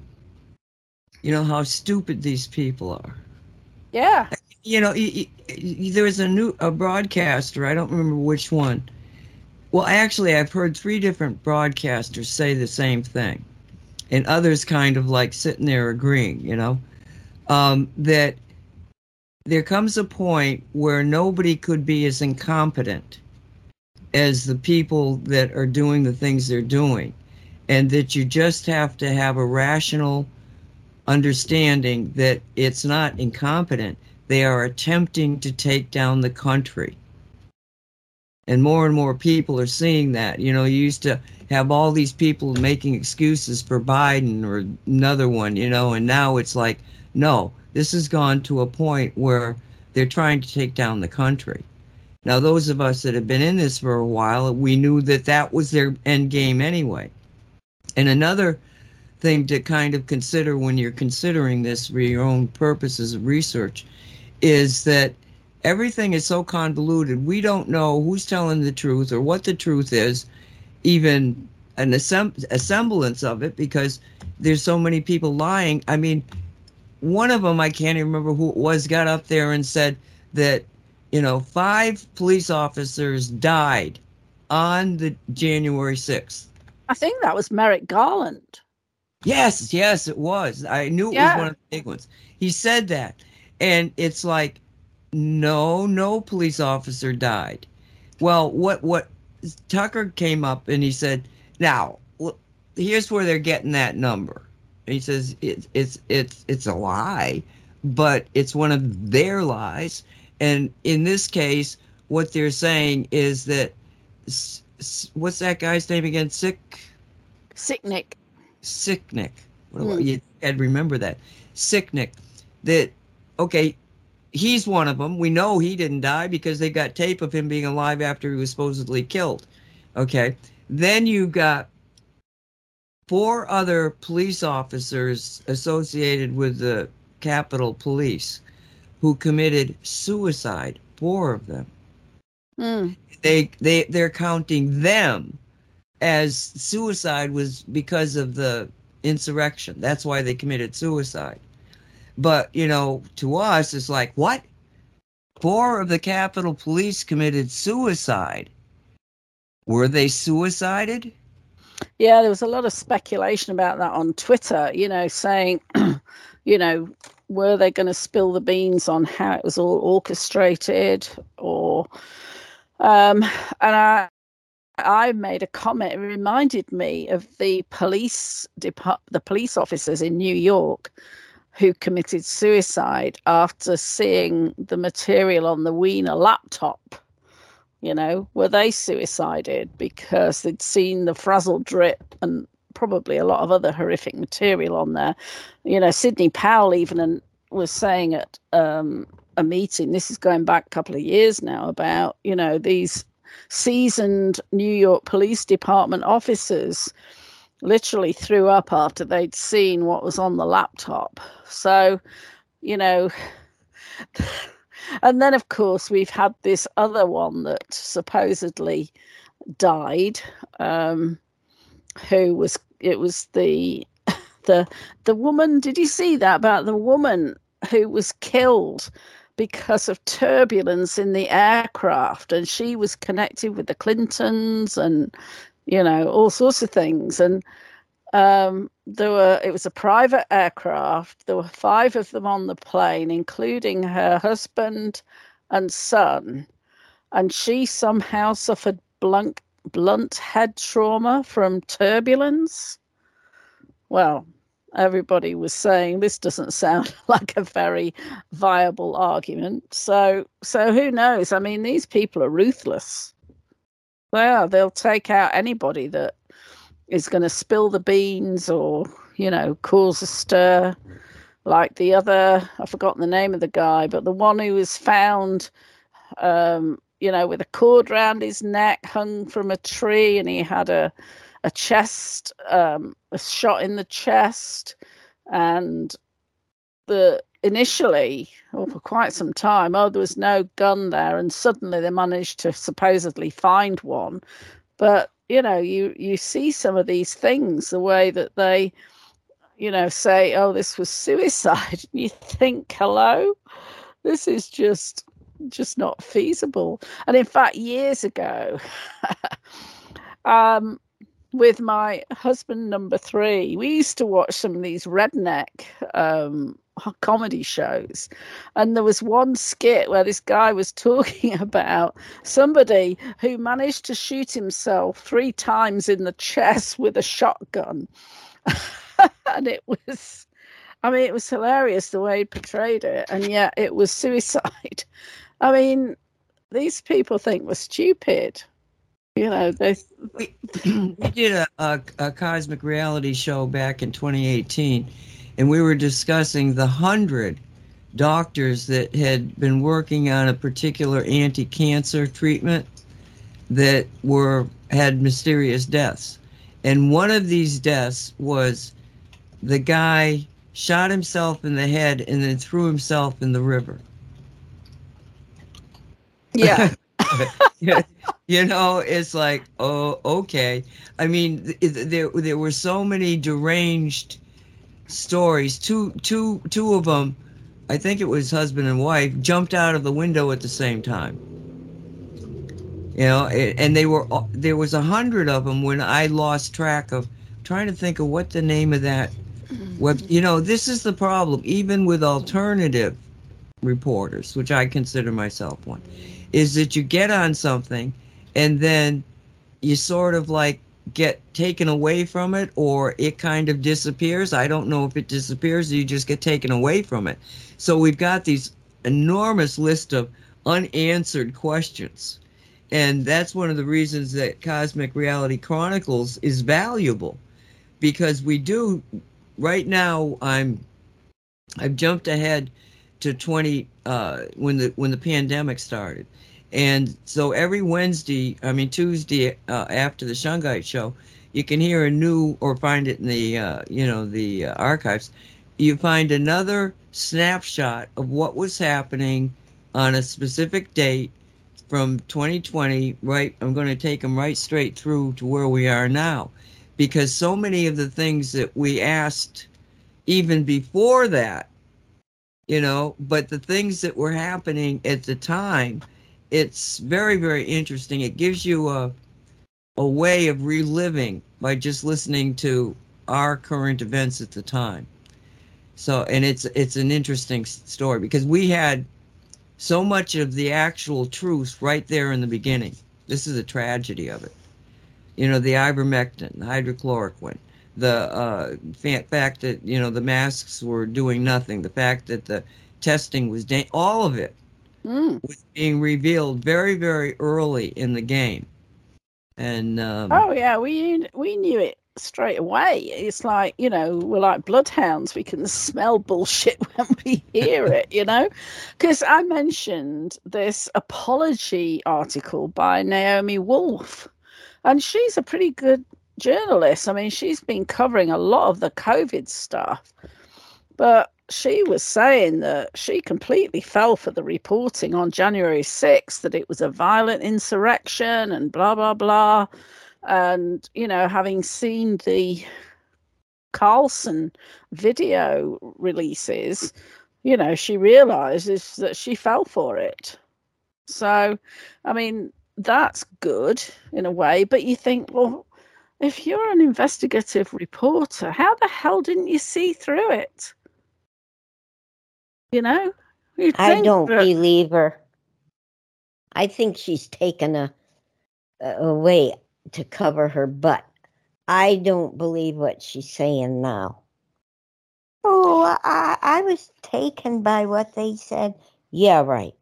[SPEAKER 2] You know how stupid these people are.
[SPEAKER 4] Yeah.
[SPEAKER 2] You know, y- y- there was a new a broadcaster. I don't remember which one. Well, actually, I've heard three different broadcasters say the same thing, and others kind of like sitting there agreeing. You know, um, that there comes a point where nobody could be as incompetent as the people that are doing the things they're doing, and that you just have to have a rational understanding that it's not incompetent. They are attempting to take down the country. And more and more people are seeing that. You know, you used to have all these people making excuses for Biden or another one, you know, and now it's like, no, this has gone to a point where they're trying to take down the country. Now, those of us that have been in this for a while, we knew that that was their end game anyway. And another thing to kind of consider when you're considering this for your own purposes of research is that everything is so convoluted. We don't know who's telling the truth or what the truth is, even an assemb- semblance of it, because there's so many people lying. I mean, one of them, I can't even remember who it was, got up there and said that, you know, five police officers died on the January 6th.
[SPEAKER 4] I think that was Merrick Garland.
[SPEAKER 2] Yes, yes, it was. I knew it
[SPEAKER 4] Yeah.
[SPEAKER 2] was one of the big ones. He said that. And it's like, no, no police officer died. Well, what what Tucker came up and he said, now, here's where they're getting that number. He says it's it's it's it's a lie, but it's one of their lies. And in this case, what they're saying is that what's that guy's name again? Sick
[SPEAKER 4] Sicknick.
[SPEAKER 2] Sicknick. I-
[SPEAKER 4] Hmm.
[SPEAKER 2] you had remember that. Sicknick. That okay, he's one of them. We know he didn't die because they got tape of him being alive after he was supposedly killed. Okay. Then you got four other police officers associated with the Capitol Police who committed suicide. Four of them
[SPEAKER 4] Hmm.
[SPEAKER 2] they they they're counting them as suicide was because of the insurrection. That's why they committed suicide. But you know, to us, it's like what? Four of the Capitol Police committed suicide. Were they suicided?
[SPEAKER 4] Yeah, there was a lot of speculation about that on Twitter, you know, saying, (clears throat) you know, were they going to spill the beans on how it was all orchestrated or um and I I made a comment it reminded me of the police depart the police officers in New York who committed suicide after seeing the material on the Weiner laptop you know, were they suicided because they'd seen the Frazzledrip and probably a lot of other horrific material on there? You know, Sidney Powell even was saying at um, a meeting, this is going back a couple of years now, about, you know, these seasoned New York Police Department officers literally threw up after they'd seen what was on the laptop. So, you know, and then of course we've had this other one that supposedly died um who was it was the (laughs) the the woman did you see that about the woman who was killed because of turbulence in the aircraft? And she was connected with the clintons and you know all sorts of things. And um, there were it was a private aircraft. There were five of them on the plane including her husband and son. And she somehow suffered blunt blunt head trauma from turbulence. Well everybody was saying this doesn't sound (laughs) like a very viable argument. So so who knows? I mean these people are ruthless. They are. They'll take out anybody that is going to spill the beans or you know cause a stir like the other i've forgotten the name of the guy but the one who was found um you know with a cord round his neck hung from a tree and he had a a chest, um, a shot in the chest, and the initially, or for quite some time, oh, there was no gun there, and suddenly they managed to supposedly find one. But you know, you you see some of these things, the way that they, you know, say, oh, this was suicide. (laughs) You think, hello, this is just just not feasible. And in fact, years ago, (laughs) um, with my husband number three, we used to watch some of these redneck um, comedy shows. And there was one skit where this guy was (laughs) talking about somebody who managed to shoot himself three times in the chest with a shotgun. (laughs) and it was, I mean, it was hilarious the way he portrayed it. And yet it was suicide. (laughs) I mean, these people think we're stupid. You know, they.
[SPEAKER 2] We, (clears throat) we did a, a, a cosmic reality show back in 2018 and we were discussing the hundred doctors that had been working on a particular anti-cancer treatment that were had mysterious deaths. And one of these deaths was the guy shot himself in the head and then threw himself in the river.
[SPEAKER 4] Yeah. (laughs)
[SPEAKER 2] you know, it's like, oh, okay. I mean, there there were so many deranged stories. Two, two, two of them, I think it was husband and wife, jumped out of the window at the same time. You know, and they were uh, there was a hundred of them when I lost track of trying to think of what the name of that mm-hmm. web. You know, this is the problem. Even with alternative reporters, which I consider myself one, is that you get on something and then you sort of like get taken away from it or it kind of disappears. I don't know if it disappears or you just get taken away from it. So we've got these enormous list of unanswered questions. And that's one of the reasons that Cosmic Reality Chronicles is valuable because we do right now I'm I've jumped ahead to 20 uh, when the when the pandemic started and so every Wednesday, I mean Tuesday uh, after the Shungite show, you can hear a new or find it in the uh, you know the uh, archives. You find another snapshot of what was happening on a specific date from 2020. Right, I'm going to take them right straight through to where we are now, because so many of the things that we asked even before that, you know, but the things that were happening at the time it's very very interesting. It gives you a a way of reliving by just listening to our current events at the time. So and it's it's an interesting story because we had so much of the actual truth right there in the beginning. This is a tragedy of it. You know the ivermectin the hydrochloroquine the uh, fact that you know the masks were doing nothing the fact that the testing was da- all of it mm. was being revealed very, very early in the game. And um,
[SPEAKER 4] oh yeah, we we knew it straight away. It's like you know we're like bloodhounds. We can smell bullshit (laughs) when we hear it. You know, (laughs) because I mentioned this apology article by Naomi Wolf, and she's a pretty good journalist. I mean, she's been covering a lot of the COVID stuff, but she was saying that she completely fell for the reporting on January 6th that it was a violent insurrection and blah, blah, blah. And, you know, having seen the Carlson video releases, you know, she realizes that she fell for it. So, I mean, that's good in a way, but you think, well, if you're an investigative reporter, how the hell didn't you see through it? You know?
[SPEAKER 6] I don't that... believe her. I think she's taken a, a way to cover her butt. I don't believe what she's saying now. Oh, I, I was taken by what they said. Yeah, right.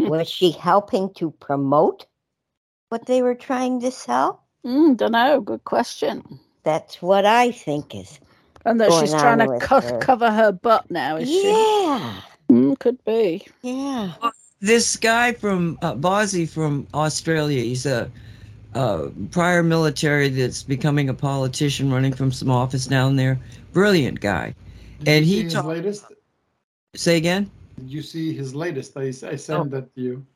[SPEAKER 6] was she helping to promote what they were trying to sell?
[SPEAKER 4] Mm, don't know. Good question.
[SPEAKER 6] That's what I think is
[SPEAKER 4] and that she's trying to co- her. cover her butt now, is
[SPEAKER 6] yeah.
[SPEAKER 4] she?
[SPEAKER 6] Yeah.
[SPEAKER 4] Mm, could be.
[SPEAKER 6] Yeah.
[SPEAKER 2] This guy from uh, Bosi from Australia, he's a uh, prior military that's becoming a politician, running from some office down there. Brilliant guy.
[SPEAKER 5] Did
[SPEAKER 2] And
[SPEAKER 5] you
[SPEAKER 2] he
[SPEAKER 5] see his latest.
[SPEAKER 2] Say again.
[SPEAKER 5] Did you see his latest? I, I
[SPEAKER 2] Oh.
[SPEAKER 5] sent that to you.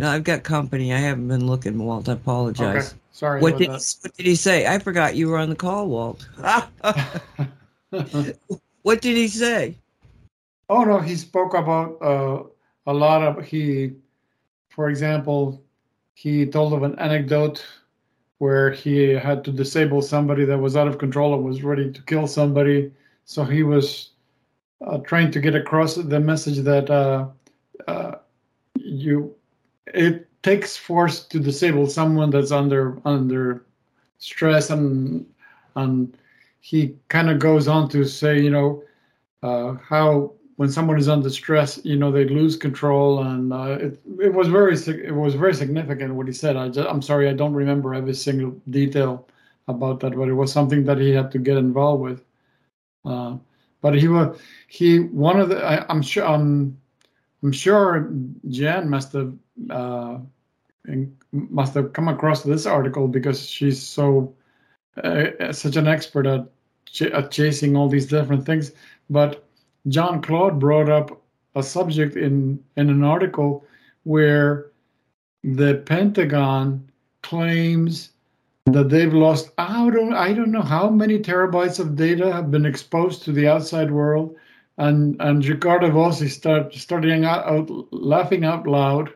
[SPEAKER 2] No, I've got company. I haven't been looking, Walt. I apologize.
[SPEAKER 5] Okay, sorry.
[SPEAKER 2] What did,
[SPEAKER 5] about
[SPEAKER 2] what did he say? I forgot you were on the call, Walt. (laughs) (laughs) what did he say?
[SPEAKER 5] Oh no, he spoke about uh, a lot of he, for example, he told of an anecdote where he had to disable somebody that was out of control and was ready to kill somebody. So he was uh, trying to get across the message that uh, uh, you it takes force to disable someone that's under under stress and and he kind of goes on to say you know uh, how when someone is under stress, you know, they lose control, and uh, it it was very it was very significant what he said. I just, I'm sorry, I don't remember every single detail about that, but it was something that he had to get involved with. Uh, but he was he one of the I, I'm sure um, I'm sure Jan must have uh, must have come across this article because she's so uh, such an expert at, ch- at chasing all these different things, but. John Claude brought up a subject in in an article where the Pentagon claims that they've lost I don't I don't know how many terabytes of data have been exposed to the outside world, and and Ricardo Bosi start starting out, out laughing out loud.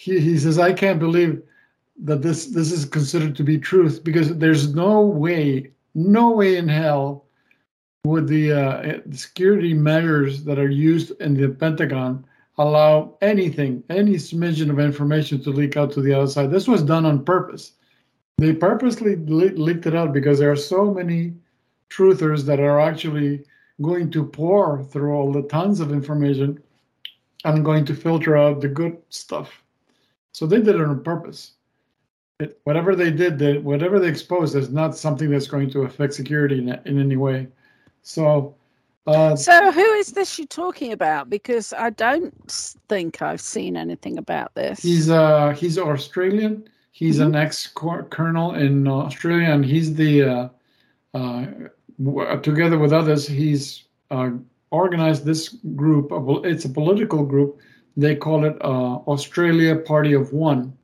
[SPEAKER 5] He he says I can't believe that this this is considered to be truth because there's no way no way in hell would the, uh, security measures that are used in the Pentagon allow anything, any smidgen of information to leak out to the outside. This was done on purpose. They purposely le- leaked it out because there are so many truthers that are actually going to pour through all the tons of information and going to filter out the good stuff. So they did it on purpose. It, whatever they did, they, whatever they exposed, is not something that's going to affect security in, in any way. So, uh,
[SPEAKER 4] So, who is this you're talking about? Because I don't think I've seen anything about this.
[SPEAKER 5] he's uh, he's Australian. He's an ex colonel in Australia, and he's the uh, uh, w- together with others, he's uh, organized this group. It's a political group. They call it uh, Australia Party of One,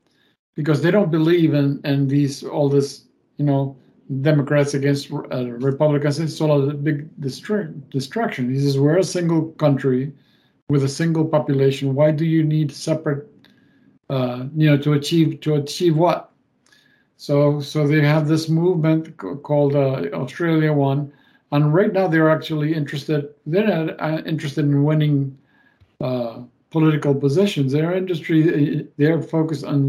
[SPEAKER 5] because they don't believe in in these all this you know Democrats against uh, Republicans. It's all a big distra- distraction. He says we're a single country with a single population. Why do you need separate? Uh, you know, to achieve to achieve what? So so they have this movement called uh, Australia One, and right now they're actually interested. They're not uh, interested in winning uh, political positions. Their industry they're focused on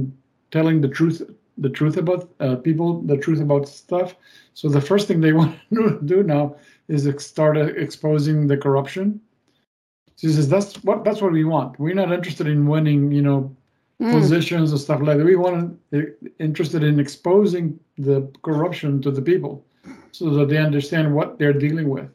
[SPEAKER 5] telling the truth the truth about uh, people, the truth about stuff. So the first thing they (laughs) want to do now is start uh, exposing the corruption. She says that's what that's what we want. We're not interested in winning, you know,
[SPEAKER 4] Mm.
[SPEAKER 5] positions and stuff like that. We want interested in exposing the corruption to the people, so that they understand what they're dealing with.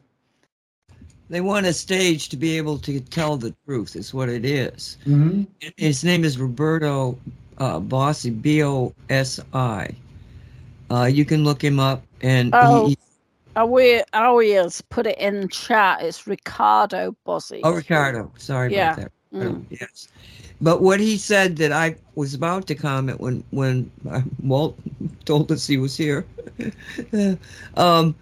[SPEAKER 2] They want a stage to be able to tell the truth. Is what it is.
[SPEAKER 5] Mm-hmm.
[SPEAKER 2] His name is Roberto uh, Bosi, B O S I. Uh, you can look him up, and
[SPEAKER 4] Oh.
[SPEAKER 2] he,
[SPEAKER 4] Awe- Arias put it in chat. It's Ricardo Bosi.
[SPEAKER 2] oh Ricardo, sorry
[SPEAKER 4] Yeah.
[SPEAKER 2] about that.
[SPEAKER 4] Mm.
[SPEAKER 2] Yes, but what he said that I was about to comment when when uh, Walt (laughs) told us he was here. (laughs) um,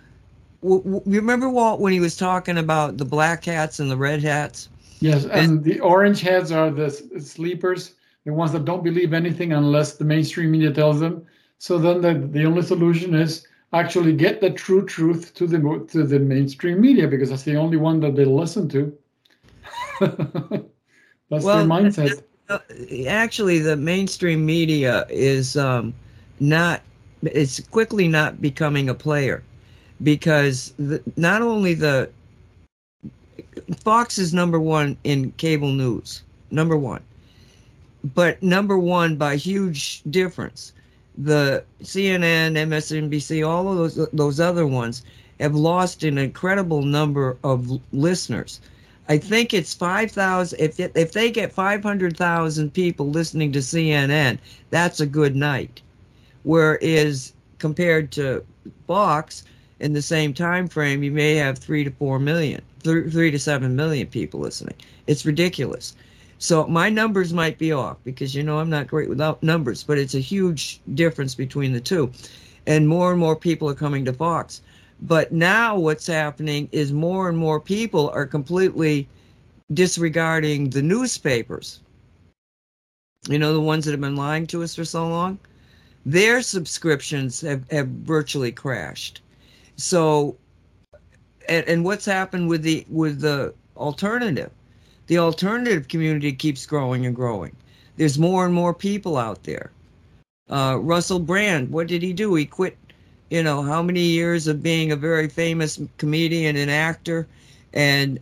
[SPEAKER 2] w- w- you remember Walt when he was talking about the black hats and the red hats?
[SPEAKER 5] Yes, and the orange hats are the sleepers, the ones that don't believe anything unless the mainstream media tells them. So then the, the only solution is actually get the true truth to the to the mainstream media because that's the only one that they listen to. (laughs) that's
[SPEAKER 2] Well,
[SPEAKER 5] their mindset.
[SPEAKER 2] Actually, the mainstream media is um, not. It's quickly not becoming a player because the, not only the Fox is number one in cable news, number one, but number one by huge difference. The CNN, MSNBC, all of those those other ones have lost an incredible number of listeners. I think it's 5,000. If, if they get 500,000 people listening to CNN, that's a good night. Whereas compared to Fox, in the same time frame, you may have three to four million, th- three to seven million people listening. It's ridiculous. So my numbers might be off because you know I'm not great without numbers, but it's a huge difference between the two. And more and more people are coming to Fox. But now what's happening is more and more people are completely disregarding the newspapers. You know, the ones that have been lying to us for so long? Their subscriptions have, have virtually crashed. So and, and what's happened with the with the alternative? The alternative community keeps growing and growing. There's more and more people out there. Uh, Russell Brand, what did he do? He quit you know, how many years of being a very famous comedian and actor and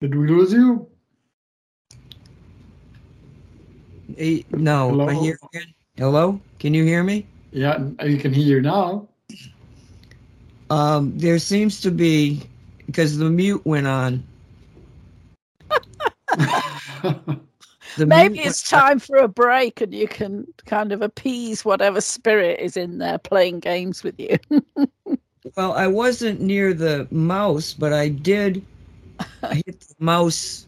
[SPEAKER 5] Did we lose you?
[SPEAKER 2] Hey, no,
[SPEAKER 5] Hello?
[SPEAKER 2] I hear again. Hello, can you hear me?
[SPEAKER 5] Yeah, you can hear you now.
[SPEAKER 2] Um, there seems to be because the mute went on. (laughs)
[SPEAKER 4] Maybe it's time for a break and you can kind of appease whatever spirit is in there playing games with you. (laughs)
[SPEAKER 2] Well, I wasn't near the mouse, but I did I (laughs) hit the mouse.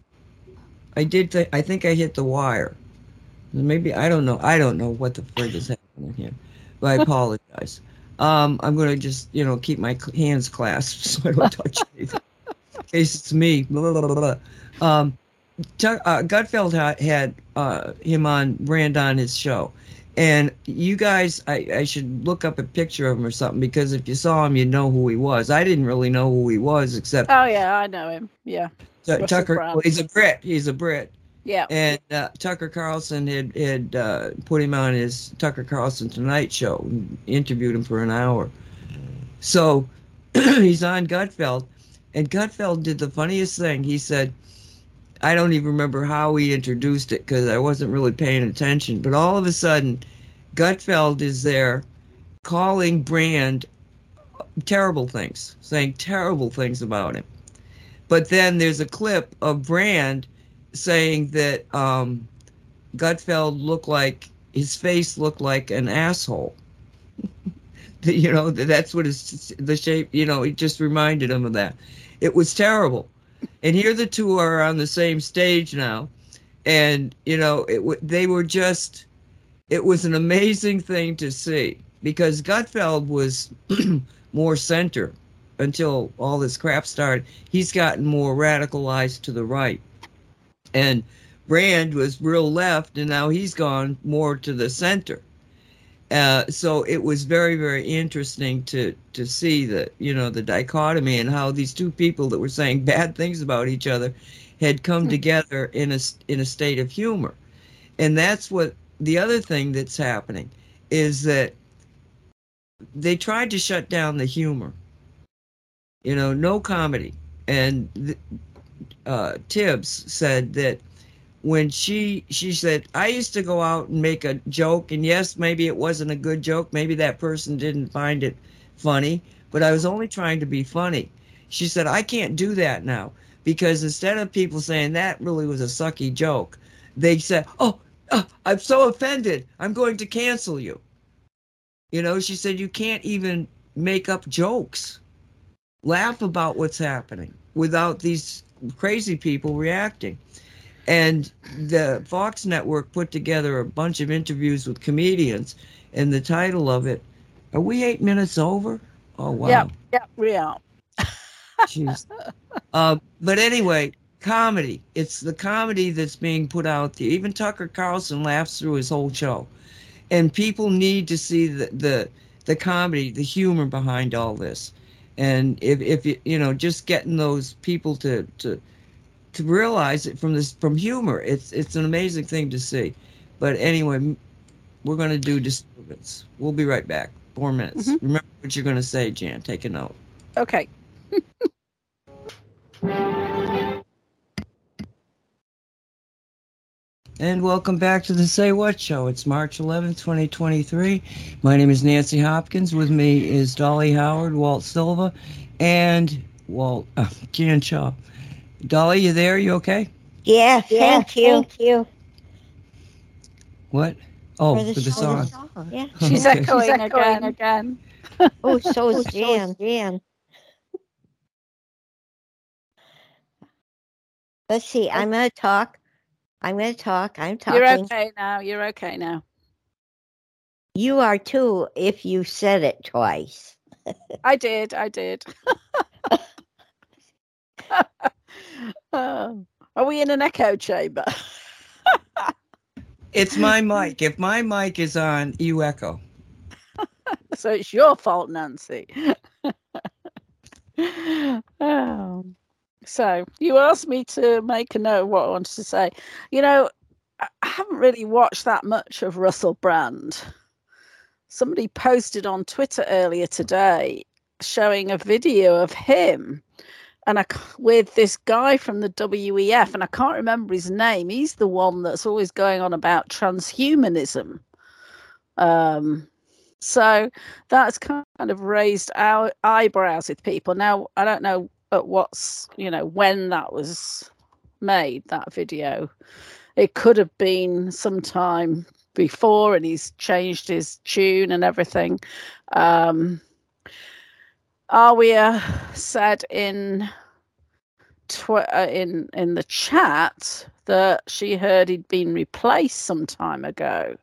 [SPEAKER 2] I did. Th- I think I hit the wire. Maybe I don't know. I don't know what the frig is happening here. But I apologize. (laughs) Um, I'm gonna just you know keep my hands clasped (laughs) so I don't touch anything. In case it's me. Blah, (laughs) blah, blah. Um, Tuck- uh, Gutfeld ha- had uh, him on Brand on his show, and you guys, I, I should look up a picture of him or something because if you saw him, you'd know who he was. I didn't really know who he was except
[SPEAKER 4] oh yeah, I know him. Yeah, Russell
[SPEAKER 2] Tucker.
[SPEAKER 4] Brand.
[SPEAKER 2] He's a Brit. He's a Brit,
[SPEAKER 4] yeah.
[SPEAKER 2] and uh, Tucker Carlson had had uh, put him on his Tucker Carlson Tonight Show, and interviewed him for an hour. So (clears throat) he's on Gutfeld, and Gutfeld did the funniest thing. He said, I don't even remember how he introduced it because I wasn't really paying attention. But all of a sudden, Gutfeld is there calling Brand terrible things, saying terrible things about him. But then there's a clip of Brand saying that um, Gutfeld looked like his face looked like an asshole. (laughs) You know, that's what his the shape. You know, it just reminded him of that. It was terrible. And here the two are on the same stage now, and you know, it they were just. It was an amazing thing to see because Gutfeld was (clears throat) more center until all this crap started. He's gotten more radicalized to the right, and Brand was real left, and now he's gone more to the center. Uh, so it was very, very interesting to to see the you know the dichotomy and how these two people that were saying (laughs) bad things about each other had come together in a in a state of humor, and that's what the other thing that's happening is that they tried to shut down the humor. You know, no comedy, and th- uh, Tibbs said that when she she said i used to go out and make a joke and yes maybe it wasn't a good joke. Maybe that person didn't find it funny but i was only trying to be funny. She said i can't do that now because instead of people saying that really was a sucky joke they said oh uh, i'm so offended. I'm going to cancel you you know she said you can't even make up jokes. Laugh about what's happening without these crazy people reacting and the Fox network put together a bunch of interviews with comedians, and the title of it, "Are we eight minutes over?" Oh wow,
[SPEAKER 4] Yeah, yeah, we are.
[SPEAKER 2] jeez. uh, but anyway, comedy. It's the comedy that's being put out there. Even Tucker Carlson laughs through his whole show, and people need to see the the, the comedy, the humor behind all this. And if if you you know just getting those people to to to realize it from this from humor. It's it's an amazing thing to see. But anyway, we're going to do disturbance. We'll be right back. Four minutes.
[SPEAKER 4] Mhm.
[SPEAKER 2] Remember what you're going to say, Jan. Take a note.
[SPEAKER 4] Okay. (laughs)
[SPEAKER 2] And welcome back to the Say What Show. It's March 11th, 2023. My name is Nancy Hopkins. With me is Dolly Howard, Walt Silva, and Walt uh, Jan Shaw. Dolly, you there? You okay?
[SPEAKER 6] Yeah,
[SPEAKER 4] Yeah,
[SPEAKER 6] thank you. Thank you.
[SPEAKER 2] What? Oh,
[SPEAKER 6] for the,
[SPEAKER 2] for the
[SPEAKER 6] song.
[SPEAKER 2] song.
[SPEAKER 6] Yeah. (laughs)
[SPEAKER 4] She's
[SPEAKER 2] Okay.
[SPEAKER 4] echoing,
[SPEAKER 6] She's
[SPEAKER 4] again. again. (laughs)
[SPEAKER 6] Oh, so is Jan. Jan. Let's see. I'm gonna talk. I'm gonna talk. I'm talking.
[SPEAKER 4] You're okay now. You're okay now.
[SPEAKER 6] You are too. If you said it twice. (laughs)
[SPEAKER 4] I did. I did. (laughs) Are we in an echo chamber? (laughs)
[SPEAKER 2] It's my mic. If my mic is on, you echo.
[SPEAKER 4] so it's your fault, Nancy. oh. So you asked me to make a note of what I wanted to say. You know, I haven't really watched that much of Russell Brand. Somebody posted on Twitter earlier today showing a video of him and I, with this guy from the WEF, and I can't remember his name. He's the one that's always going on about transhumanism. Um, so that's kind of raised our eyebrows with people. Now I don't know at what's you know when that was made that video. It could have been sometime before, and he's changed his tune and everything. Um, Aria said in tw- uh, in in the chat that she heard he'd been replaced some time ago.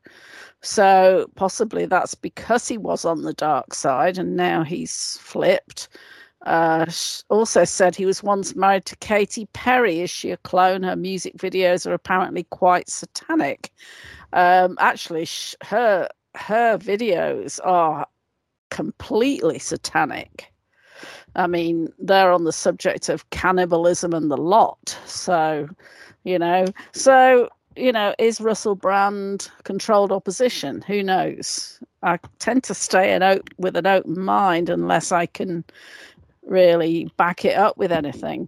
[SPEAKER 4] So possibly that's because he was on the dark side and now he's flipped. Uh, also said he was once married to Katy Perry. Is she a clone? Her music videos are apparently quite satanic. Um, actually, sh- her her videos are completely satanic. I mean, they're on the subject of cannibalism and the lot. So, you know, so you know, is Russell Brand controlled opposition? Who knows? I tend to stay an op- with an open mind unless I can really back it up with anything.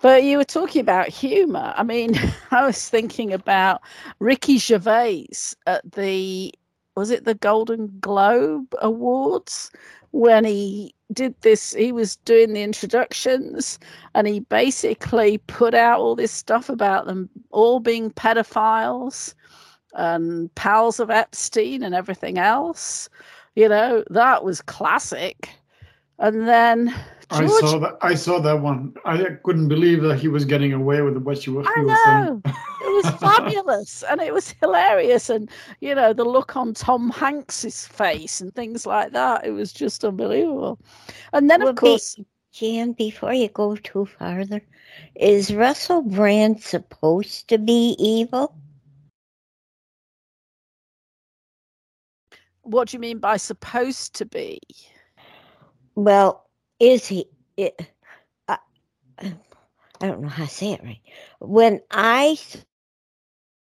[SPEAKER 4] But you were talking about humour. I mean, (laughs) I was thinking about Ricky Gervais at the was it the Golden Globe Awards when he did this he was doing the introductions and he basically put out all this stuff about them all being pedophiles and pals of Epstein and everything else. You know, that was classic. And then
[SPEAKER 5] I saw that. I saw that one. I couldn't believe that he was getting away with what you were,
[SPEAKER 4] I
[SPEAKER 5] he was saying.
[SPEAKER 4] know. It was fabulous and it was hilarious. And, you know, the look on Tom Hanks's face and things like that. It was just unbelievable. And then,
[SPEAKER 6] Well,
[SPEAKER 4] of
[SPEAKER 6] be-
[SPEAKER 4] course,
[SPEAKER 6] Jan, before you go too farther, is Russell Brand supposed to be evil?
[SPEAKER 4] what do you mean by supposed to be?
[SPEAKER 6] Well, is he? It, I, uh, I don't know how to say it right. When I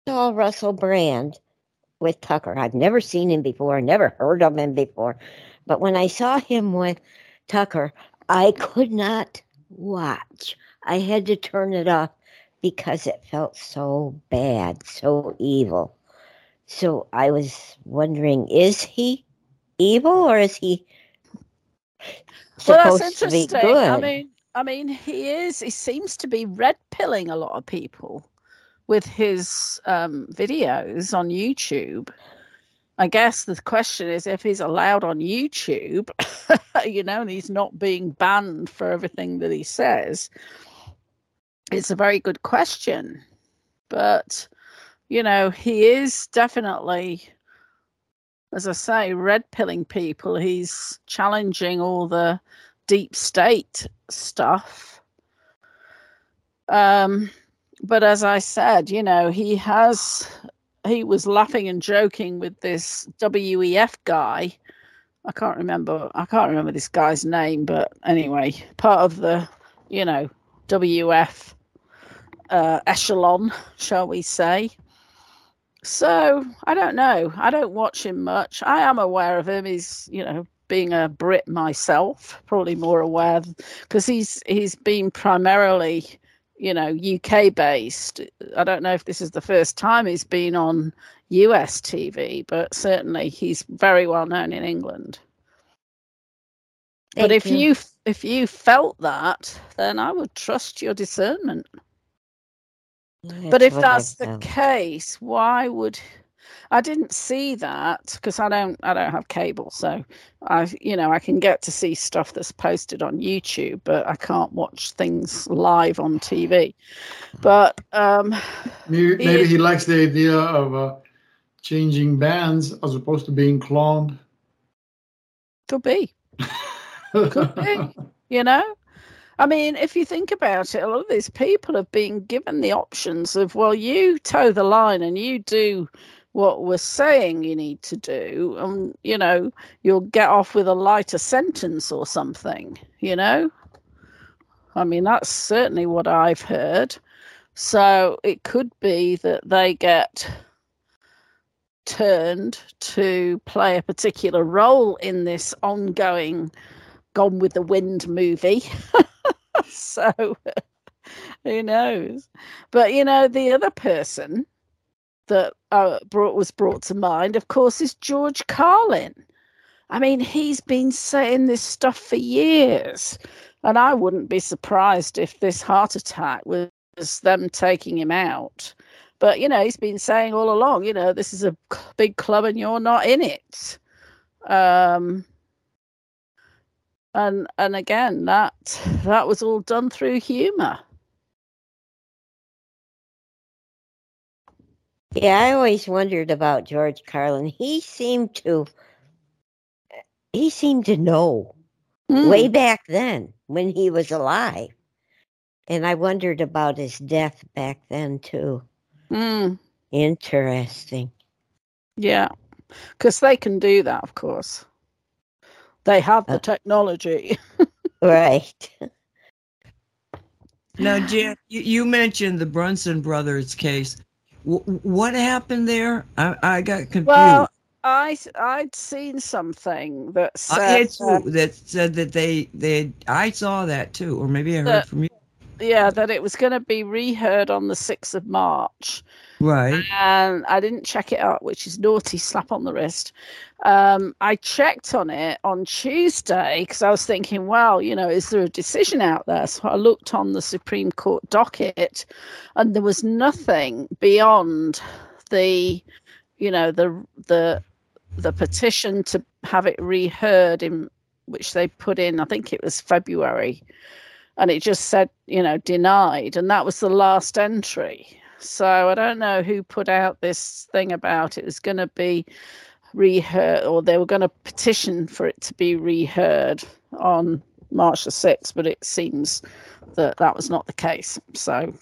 [SPEAKER 6] saw Russell Brand with Tucker, I've never seen him before, never heard of him before, but when I saw him with Tucker, I could not watch. I had to turn it off because it felt so bad, so evil. So I was wondering, is he evil or is he supposed
[SPEAKER 4] that's
[SPEAKER 6] to be
[SPEAKER 4] interesting.
[SPEAKER 6] good?
[SPEAKER 4] I mean, I mean, he is. He seems to be red pilling a lot of people with his um, videos on YouTube. I guess the question is if he's allowed on YouTube, (laughs) you know, and he's not being banned for everything that he says. It's a very good question, but you know, he is definitely, as I say, red pilling people. He's challenging all the deep state stuff. Um, but as I said, you know, he has he was laughing and joking with this WEF guy. I can't remember I can't remember this guy's name, but anyway, part of the, you know, WF uh, echelon, shall we say. So I don't know. I don't watch him much. I am aware of him. He's, you know, being a Brit myself, probably more aware because he's he's been primarily, you know, UK based. I don't know if this is the first time he's been on US TV, but certainly he's very well known in England. but
[SPEAKER 6] Thank
[SPEAKER 4] if you if you felt that, then I would trust your discernment. But if that's the
[SPEAKER 6] felt.
[SPEAKER 4] case, why would I didn't see that because I don't I don't have cable, so I you know I can get to see stuff that's posted on YouTube, but I can't watch things live on TV. But um,
[SPEAKER 5] Maybe,
[SPEAKER 4] He-
[SPEAKER 5] maybe he likes the idea of uh, changing bands as opposed to being cloned.
[SPEAKER 4] could be. Could be. (laughs) you know i mean if you think about it a lot of these people have been given the options of well you toe the line and you do what we're saying you need to do and you know you'll get off with a lighter sentence or something you know i mean that's certainly what i've heard so it could be that they get turned to play a particular role in this ongoing Gone with the Wind movie. (laughs) (laughs) so who knows? But you know, the other person that uh, brought was brought to mind, of course, is George Carlin. I mean, he's been saying this stuff for years, and I wouldn't be surprised if this heart attack was them taking him out. But you know, he's been saying all along, you know, this is a big club and you're not in it. Um, and and again, that that was all done through humour.
[SPEAKER 6] Yeah, I always wondered about George Carlin. He seemed to he seemed to know
[SPEAKER 4] Mm.
[SPEAKER 6] way back then when he was alive. And I wondered about his death back then too.
[SPEAKER 4] Mm,
[SPEAKER 6] Interesting.
[SPEAKER 4] yeah, because they can do that, of course. They have the
[SPEAKER 6] Uh,
[SPEAKER 4] technology. (laughs)
[SPEAKER 6] Right.
[SPEAKER 2] Now, Jan, you, you mentioned the Brunson brothers case. W- what happened there? I, I got confused.
[SPEAKER 4] Well, I I'd seen something that
[SPEAKER 2] I
[SPEAKER 4] said
[SPEAKER 2] had
[SPEAKER 4] that-
[SPEAKER 2] that said that they they I saw that too, or maybe I heard
[SPEAKER 4] That-
[SPEAKER 2] from you.
[SPEAKER 4] yeah that it was going to be reheard on the sixth of March.
[SPEAKER 2] Right.
[SPEAKER 4] and I didn't check it out, which is naughty, slap on the wrist. Um, I checked on it on Tuesday because I was thinking, well, you know, is there a decision out there? So I looked on the Supreme Court docket, and there was nothing beyond the, you know, the the the petition to have it reheard in which they put in. I think it was February, and it just said, you know, denied, and that was the last entry. So I don't know who put out this thing about it was going to be reheard, or they were going to petition for it to be reheard on March the 6th, but it seems that that was not the case. So,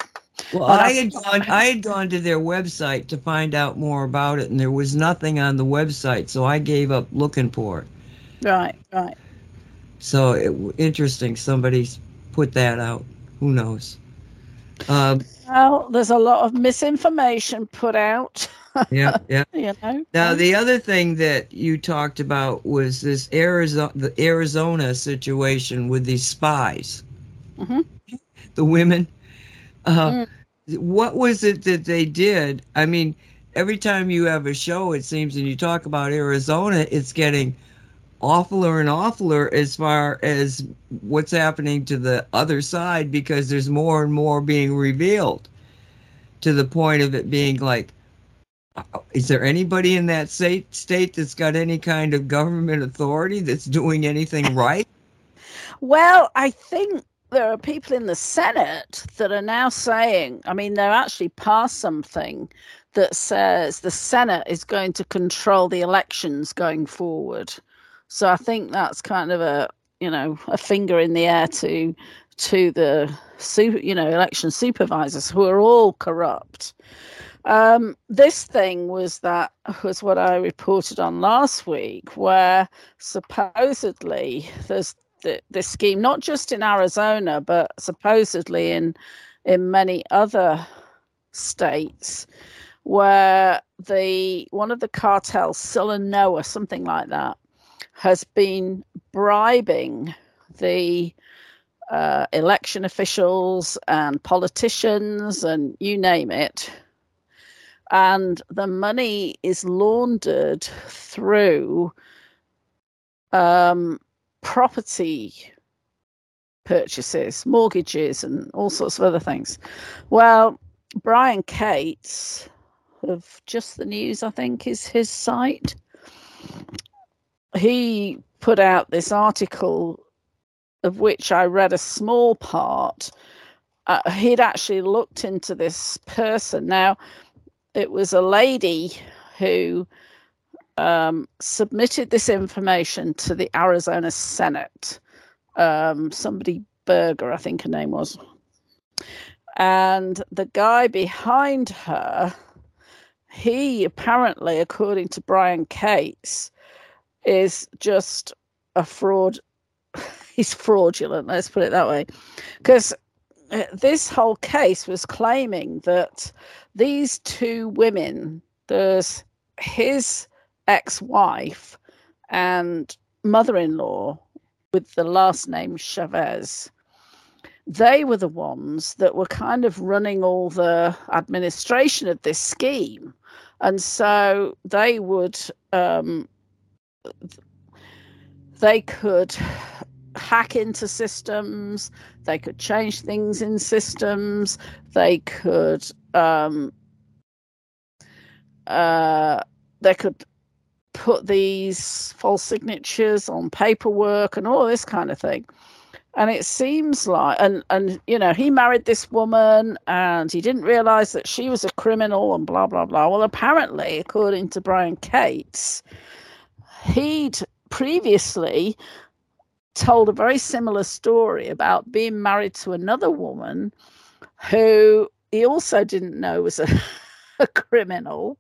[SPEAKER 2] Well, I had gone I had gone to their website to find out more about it, and there was nothing on the website, so I gave up looking for it.
[SPEAKER 4] right, right.
[SPEAKER 2] So it, interesting. Somebody's put that out. Who knows? Um,
[SPEAKER 4] Well, there's a lot of misinformation put out,
[SPEAKER 2] yeah, yeah. (laughs)
[SPEAKER 4] you know.
[SPEAKER 2] Now the other thing that you talked about was this Arizona, the Arizona situation with these spies,
[SPEAKER 4] Mhm.
[SPEAKER 2] the women. Uh,
[SPEAKER 4] Mm.
[SPEAKER 2] What was it that they did? I mean, every time you have a show, it seems, and you talk about Arizona, it's getting awfuler and awfuler as far as what's happening to the other side because there's more and more being revealed to the point of it being like uh, is there anybody in that state state that's got any kind of government authority that's doing anything (laughs) right
[SPEAKER 4] Well, I think there are people in the Senate that are now saying, I mean, they're actually passed something that says the Senate is going to control the elections going forward. So I think that's kind of a, you know, a finger in the air to to the super, you know, election supervisors who are all corrupt. Um, this thing was that was what I reported on last week, where supposedly there's th- this scheme, not just in Arizona, but supposedly in in many other states, where the one of the cartels, Silanoa, something like that, has been bribing the uh, election officials and politicians and you name it. And the money is laundered through um, property purchases, mortgages, and all sorts of other things. Well, Brian Cates, of Just the News, I think, is his site. He put out this article of which I read a small part. Uh, he'd actually looked into this person. Now, it was a lady who um, submitted this information to the Arizona Senate. Um, somebody Berger, I think her name was. And the guy behind her, he apparently, according to Brian Cates, is just a fraud. (laughs) He's fraudulent, let's put it that way. Because uh, this whole case was claiming that these two women, there's his ex wife and mother in law with the last name Chavez, they were the ones that were kind of running all the administration of this scheme. And so they would, um, they could hack into systems, they could change things in systems, they could, um, uh, they could put these false signatures on paperwork and all this kind of thing. And it seems like and and you know he married this woman and he didn't realize that she was a criminal and blah blah blah. Well apparently according to brian cates he'd previously told a very similar story about being married to another woman who he also didn't know was a, (laughs) a criminal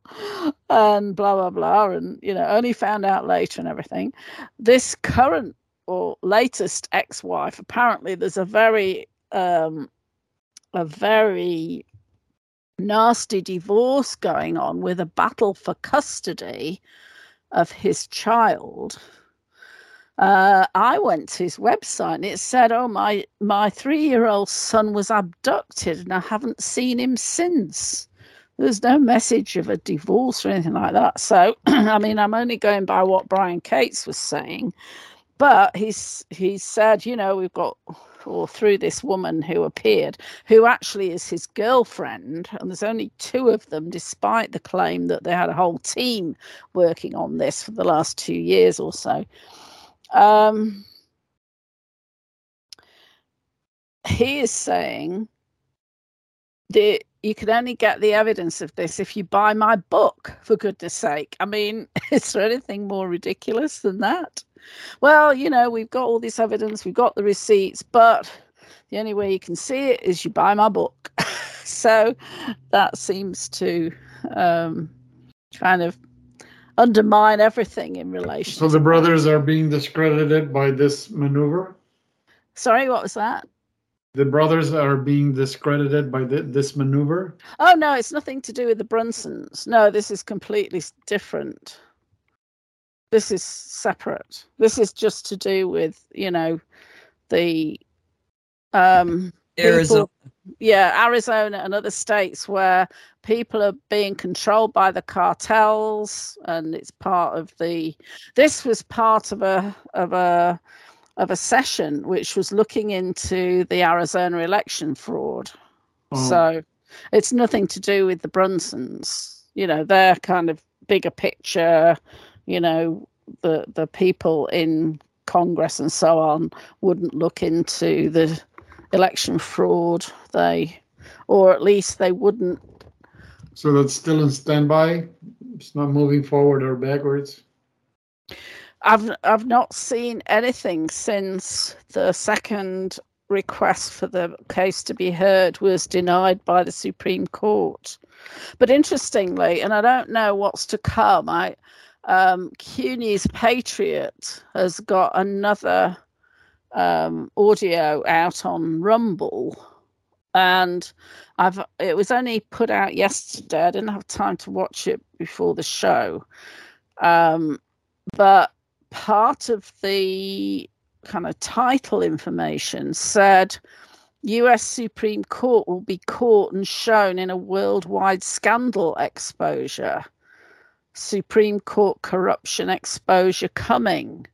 [SPEAKER 4] and blah blah blah and you know only found out later and everything. This current or latest ex-wife apparently there's a very um a very nasty divorce going on with a battle for custody of his child uh, I went to his website and it said, "Oh my my three year old son was abducted and I haven't seen him since." There's no message of a divorce or anything like that. So, (clears throat) I mean, I'm only going by what Brian Cates was saying, but he's he said, you know, we've got or through this woman who appeared, who actually is his girlfriend, and there's only two of them, despite the claim that they had a whole team working on this for the last two years or so. Um, he is saying that you can only get the evidence of this if you buy my book, for goodness sake. I mean, (laughs) is there anything more ridiculous than that? Well, you know, we've got all this evidence, we've got the receipts, but the only way you can see it is you buy my book. (laughs) so that seems to um, kind of undermine everything in relation.
[SPEAKER 5] So the brothers are being discredited by this maneuver?
[SPEAKER 4] Sorry, what was that?
[SPEAKER 5] The brothers are being discredited by th- this maneuver?
[SPEAKER 4] Oh, no, it's nothing to do with the Brunsons. No, this is completely different. This is separate. This is just to do with, you know, the um
[SPEAKER 2] Arizona.
[SPEAKER 4] People, yeah, Arizona and other states where people are being controlled by the cartels and it's part of the this was part of a of a of a session which was looking into the Arizona election fraud. Oh. So it's nothing to do with the Brunsons. You know, they're kind of bigger picture, you know, the the people in Congress and so on wouldn't look into the election fraud. They or at least they wouldn't
[SPEAKER 5] so that's still in standby. It's not moving forward or backwards.
[SPEAKER 4] I've I've not seen anything since the second request for the case to be heard was denied by the Supreme Court. But interestingly, and I don't know what's to come, I um, CUNY's Patriot has got another um, audio out on Rumble and I've it was only put out yesterday. I didn't have time to watch it before the show, um, but part of the kind of title information said U.S. Supreme Court will be caught and shown in a worldwide scandal exposure. Supreme Court corruption exposure coming.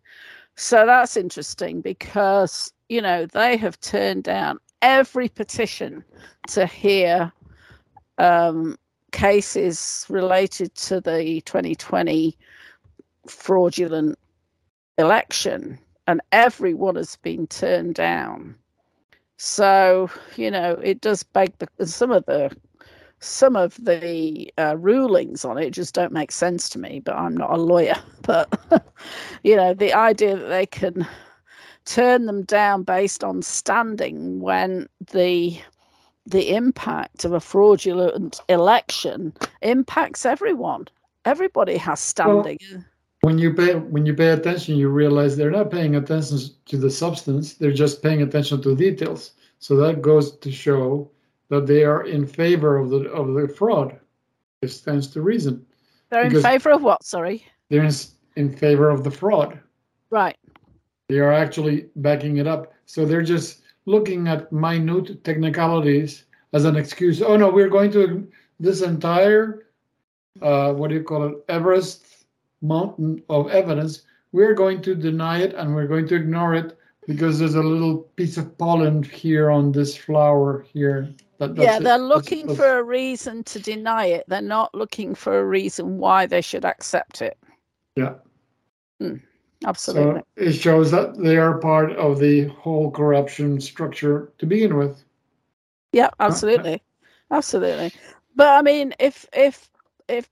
[SPEAKER 4] So that's interesting because, you know, they have turned down every petition to hear um, cases related to the 2020 fraudulent election, and every one has been turned down. So you know, it does beg the some of the some of the uh, rulings on it just don't make sense to me. But I'm not a lawyer. (laughs) But you know, the idea that they can turn them down based on standing when the the impact of a fraudulent election impacts everyone. Everybody has standing. Well,
[SPEAKER 5] when you pay when you pay attention, you realize they're not paying attention to the substance; they're just paying attention to details. So that goes to show that they are in favor of the of the fraud. It stands to reason.
[SPEAKER 4] They're in favor of what? Sorry.
[SPEAKER 5] They're in, in favor of the fraud.
[SPEAKER 4] Right.
[SPEAKER 5] They are actually backing it up. So they're just looking at minute technicalities as an excuse. Oh no, we're going to this entire uh, what do you call it, Everest mountain of evidence. We're going to deny it and we're going to ignore it because there's a little piece of pollen here on this flower here.
[SPEAKER 4] That, yeah, they're it. looking that's, that's... for a reason to deny it. They're not looking for a reason why they should accept it.
[SPEAKER 5] Yeah.
[SPEAKER 4] Mm. Absolutely.
[SPEAKER 5] So it shows that they are part of the whole corruption structure to begin with.
[SPEAKER 4] Yeah, absolutely. Absolutely. But I mean if if if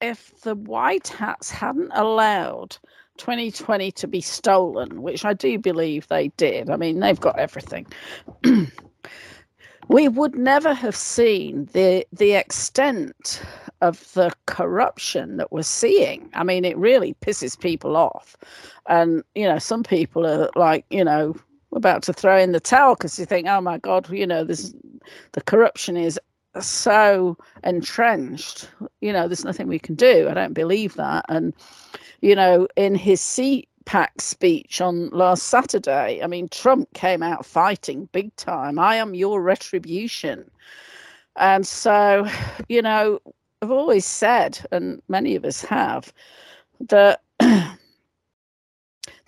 [SPEAKER 4] if the white hats hadn't allowed 2020 to be stolen, which I do believe they did. I mean, they've got everything. (clears throat) we would never have seen the the extent of the corruption that we're seeing. I mean, it really pisses people off. And, you know, some people are like, you know, about to throw in the towel because you think, oh my God, you know, this the corruption is so entrenched. You know, there's nothing we can do. I don't believe that. And, you know, in his CPAC speech on last Saturday, I mean, Trump came out fighting big time. I am your retribution. And so, you know, I've always said, and many of us have, that (clears throat) there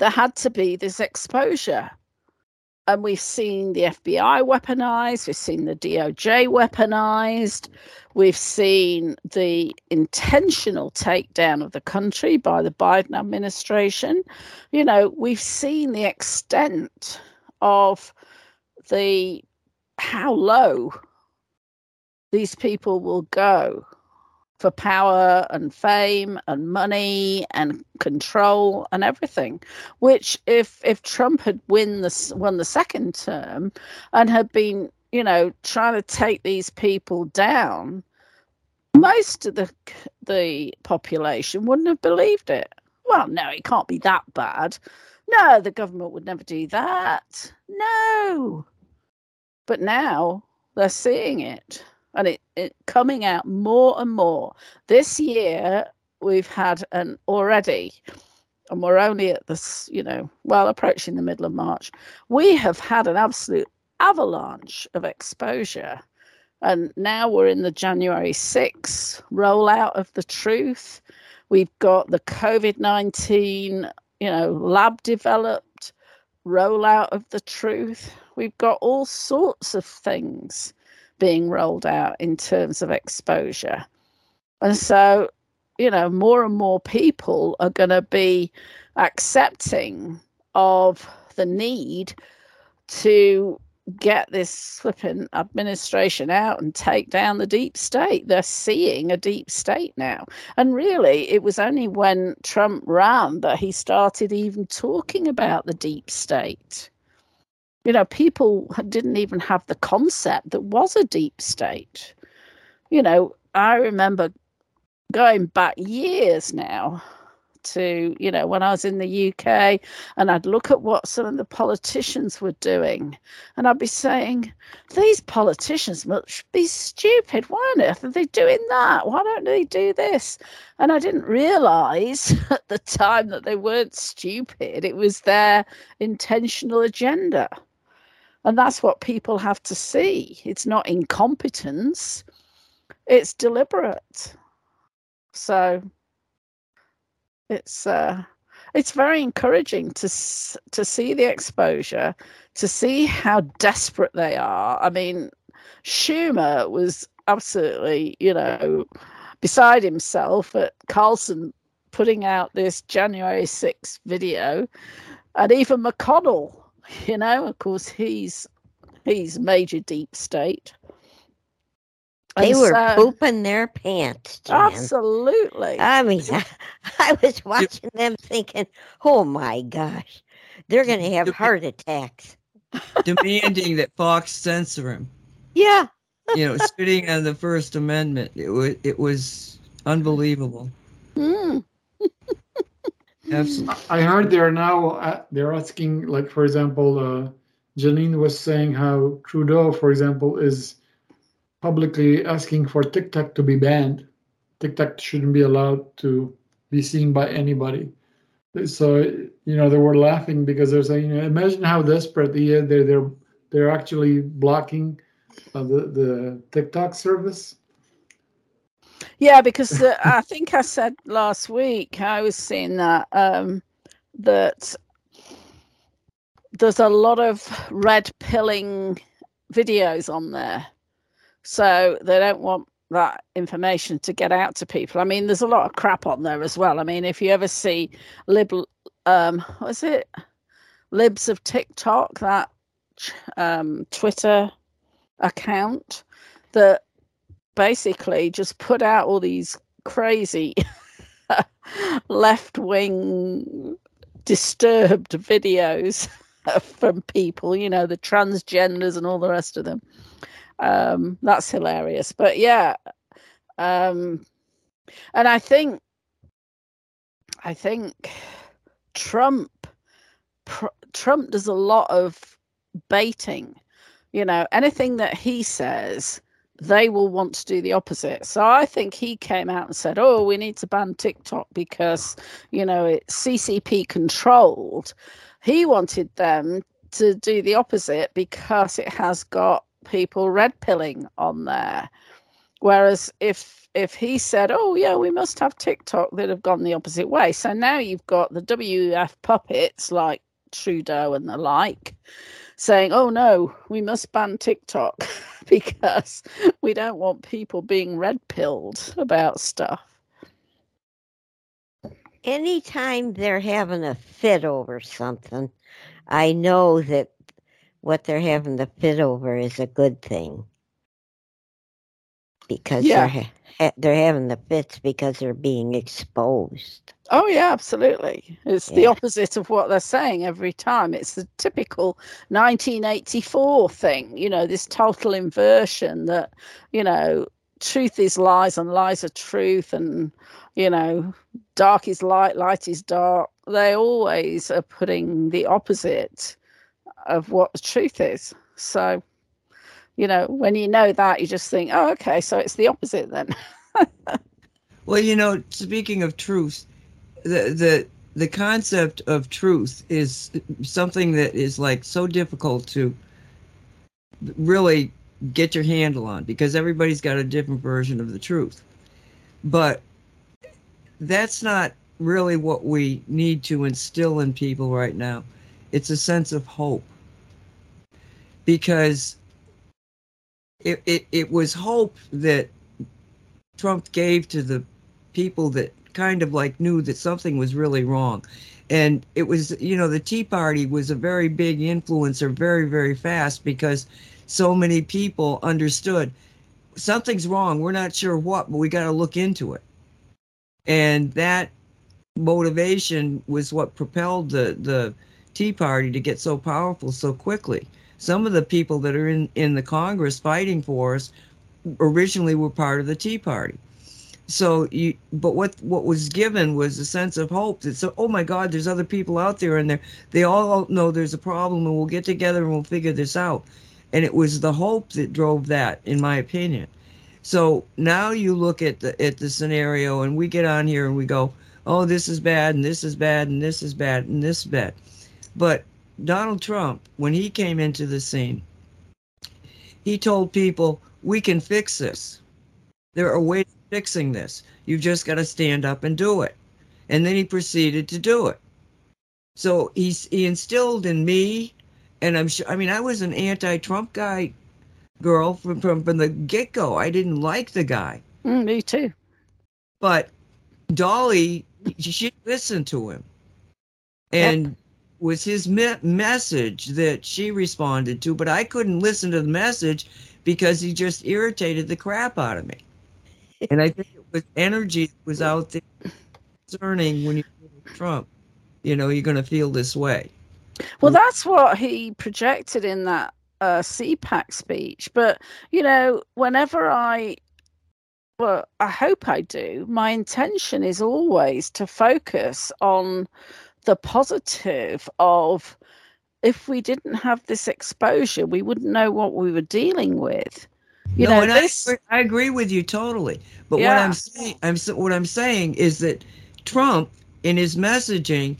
[SPEAKER 4] had to be this exposure. And we've seen the FBI weaponized, we've seen the DOJ weaponized, we've seen the intentional takedown of the country by the Biden administration. You know, we've seen the extent of the how low these people will go for power and fame and money and control and everything which if if trump had win the won the second term and had been you know trying to take these people down most of the the population wouldn't have believed it. Well no it can't be that bad. No the government would never do that. No. But now they're seeing it and it, it coming out more and more. This year we've had an already, and we're only at this, you know, well approaching the middle of March. We have had an absolute avalanche of exposure. And now we're in the January 6th rollout of the truth. We've got the COVID 19, you know, lab developed rollout of the truth. We've got all sorts of things being rolled out in terms of exposure. And so, you know, more and more people are going to be accepting of the need to get this flipping administration out and take down the deep state. They're seeing a deep state now. And really, it was only when Trump ran that he started even talking about the deep state you know, people didn't even have the concept that was a deep state. You know, I remember going back years now to, you know, when I was in the UK and I'd look at what some of the politicians were doing and I'd be saying, these politicians must be stupid. Why on earth are they doing that? Why don't they do this? And I didn't realize (laughs) at the time that they weren't stupid, it was their intentional agenda. And that's what people have to see. It's not incompetence, it's deliberate. So it's uh, it's very encouraging to to see the exposure, to see how desperate they are. I mean, Schumer was absolutely, you know, beside himself at Carlson putting out this January 6th video, and even McConnell, (laughs) you know, of course, he's he's major deep state.
[SPEAKER 6] They
[SPEAKER 4] And
[SPEAKER 6] were
[SPEAKER 4] so-
[SPEAKER 6] pooping their pants. Jan.
[SPEAKER 4] Absolutely.
[SPEAKER 6] I mean, (laughs) I was watching them thinking, "Oh my gosh, they're going to have heart attacks."
[SPEAKER 2] demanding that Fox censor him.
[SPEAKER 6] Yeah,
[SPEAKER 2] You know, spitting on the First Amendment. It was it was unbelievable. (laughs)
[SPEAKER 4] Mm.
[SPEAKER 5] I heard they're now uh, they're asking, like for example, uh, Janine was saying how Trudeau, for example, is publicly asking for TikTok to be banned. TikTok shouldn't be allowed to be seen by anybody. So you know they were laughing because they're saying, you know, imagine how desperate they are. They're they're they're actually blocking uh, the the TikTok service.
[SPEAKER 4] Yeah, because I think I said last week I was seeing that um, that there's a lot of red pilling videos on there, so they don't want that information to get out to people. I mean, there's a lot of crap on there as well. I mean, if you ever see lib, um, what is it, libs of TikTok, that um, Twitter account that basically just put out all these crazy (laughs) left wing disturbed videos (laughs) from people, you know, the transgenders and all the rest of them. Um, that's hilarious. But yeah. Um, and I think, I think Trump, pr- Trump does a lot of baiting. You know, anything that he says, they will want to do the opposite. So I think he came out and said, "Oh, we need to ban TikTok because you know it's CCP controlled." He wanted them to do the opposite because it has got people red pilling on there. Whereas if if he said, "Oh yeah, we must have TikTok," they'd have gone the opposite way. So now you've got the WF puppets like Trudeau and the like saying, "Oh no, we must ban TikTok (laughs) because we don't want people being red pilled about stuff."
[SPEAKER 6] anytime they're having a fit over something, I know that what they're having the fit over is a good thing because
[SPEAKER 4] Yeah.
[SPEAKER 6] they're ha- they're having the fits because they're being exposed.
[SPEAKER 4] Oh yeah, absolutely. It's the opposite of what they're saying every time. It's the typical 1984 thing, you know, this total inversion that, you know, truth is lies and lies are truth and, you know, dark is light, light is dark. They always are putting the opposite of what the truth is. So, you know, when you know that, you just think, oh, okay, so it's the opposite then. (laughs)
[SPEAKER 2] Well, you know, speaking of truth, the the the concept of truth is something that is like so difficult to really get your handle on because everybody's got a different version of the truth. But that's not really what we need to instill in people right now. It's a sense of hope. Because it, it, it was hope that Trump gave to the people that kind of like knew that something was really wrong. And it was, you know, the Tea Party was a very big influencer very, very fast because so many people understood something's wrong. We're not sure what, but we got to look into it. And that motivation was what propelled the, the Tea Party to get so powerful so quickly. Some of the people that are in, in the Congress fighting for us originally were part of the Tea Party. So you, but what what was given was a sense of hope that so oh my God, there's other people out there and they they all know there's a problem and we'll get together and we'll figure this out. And it was the hope that drove that, in my opinion. So now you look at the at the scenario and we get on here and we go, oh this is bad and this is bad and this is bad and this is bad. But Donald Trump, when he came into the scene, he told people we can fix this. There are ways of fixing this. You've just got to stand up and do it. And then he proceeded to do it. So he's, he instilled in me, and I'm sure, I mean, I was an anti Trump guy girl from from, from the get go. I didn't like the guy,
[SPEAKER 4] Mm, me too.
[SPEAKER 2] but Dolly, she listened to him, and was his me- message that she responded to. But I couldn't listen to the message because he just irritated the crap out of me. (laughs) And I think it was energy that was out there concerning when you Trump. You know, you're going to feel this way.
[SPEAKER 4] Well, that's what he projected in that uh, CPAC speech. But, you know, whenever I, well, I hope I do, my intention is always to focus on the positive of if we didn't have this exposure, we wouldn't know what we were dealing with. You
[SPEAKER 2] no,
[SPEAKER 4] know,
[SPEAKER 2] and
[SPEAKER 4] this.
[SPEAKER 2] I, agree, I agree with you totally. But what I'm saying, I'm what I'm saying is that Trump, in his messaging,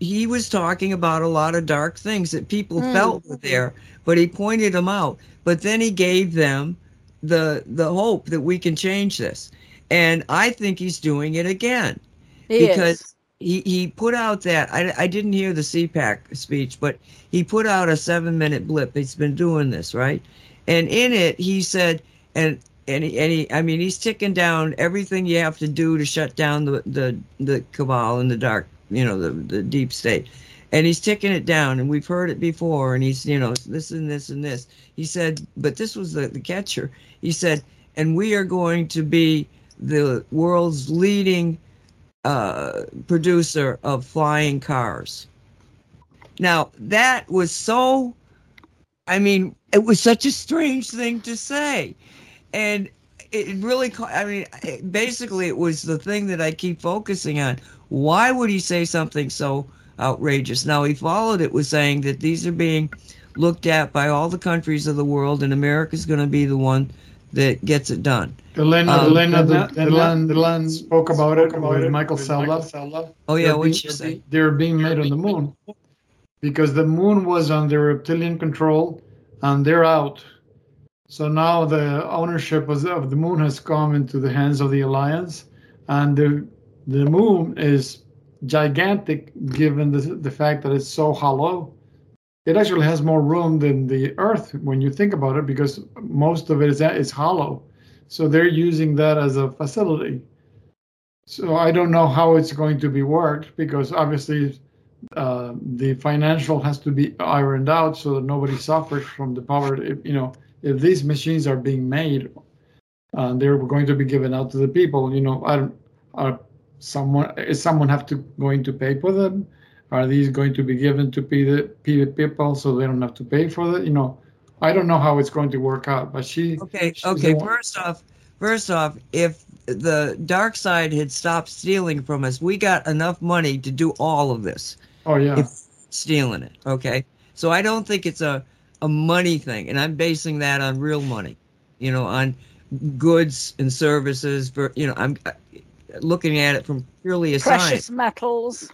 [SPEAKER 2] he was talking about a lot of dark things that people
[SPEAKER 4] Mm.
[SPEAKER 2] felt were there, but he pointed them out. But then he gave them the the hope that we can change this, and I think he's doing it again
[SPEAKER 4] he
[SPEAKER 2] because
[SPEAKER 4] is.
[SPEAKER 2] He, he put out that I, I didn't hear the CPAC speech, but he put out a seven minute blip. He's been doing this right, and in it he said, and and he, and he I mean he's ticking down everything you have to do to shut down the the the cabal and the dark, you know, the the deep state, and he's ticking it down, and we've heard it before, and he's you know this and this and this. He said, but this was the, the catcher. He said, and we are going to be the world's leading uh, producer of flying cars. Now, that was so, I mean, it was such a strange thing to say. And it really, I mean, basically, it was the thing that I keep focusing on. Why would he say something so outrageous? Now, he followed it with saying that these are being looked at by all the countries of the world, and America's going to be the one that gets it done.
[SPEAKER 5] Elena,
[SPEAKER 2] Um,
[SPEAKER 5] Elena,
[SPEAKER 3] Elena-
[SPEAKER 5] the, Elena, Elena spoke about it with Michael
[SPEAKER 3] with
[SPEAKER 5] Salla.
[SPEAKER 3] Salla.
[SPEAKER 2] Oh, yeah,
[SPEAKER 5] They're
[SPEAKER 2] what'd
[SPEAKER 5] being-
[SPEAKER 2] say?
[SPEAKER 5] They're being made on the moon because the moon was under reptilian control and they're out. So now the ownership of the moon has come into the hands of the alliance, and the the moon is gigantic given the the fact that it's so hollow. It actually has more room than the Earth when you think about it, because most of it is is hollow. So they're using that as a facility. So I don't know how it's going to be worked because obviously uh, the financial has to be ironed out so that nobody suffers from the poverty. You know, if these machines are being made, uh, they're going to be given out to the people. You know, are, are someone is someone have to going to pay for them? Are these going to be given to pay the, people so they don't have to pay for it? You know, I don't know how it's going to work out. But she,
[SPEAKER 2] Okay,
[SPEAKER 5] she's
[SPEAKER 2] okay.
[SPEAKER 5] the one-
[SPEAKER 2] First off, first off, if the dark side had stopped stealing from us, we got enough money to do all of this.
[SPEAKER 5] oh yeah,
[SPEAKER 2] If stealing it, okay. So I don't think it's a a money thing, and I'm basing that on real money. You know, on goods and services. For you know, I'm uh, looking at it from purely a science
[SPEAKER 4] Precious metals.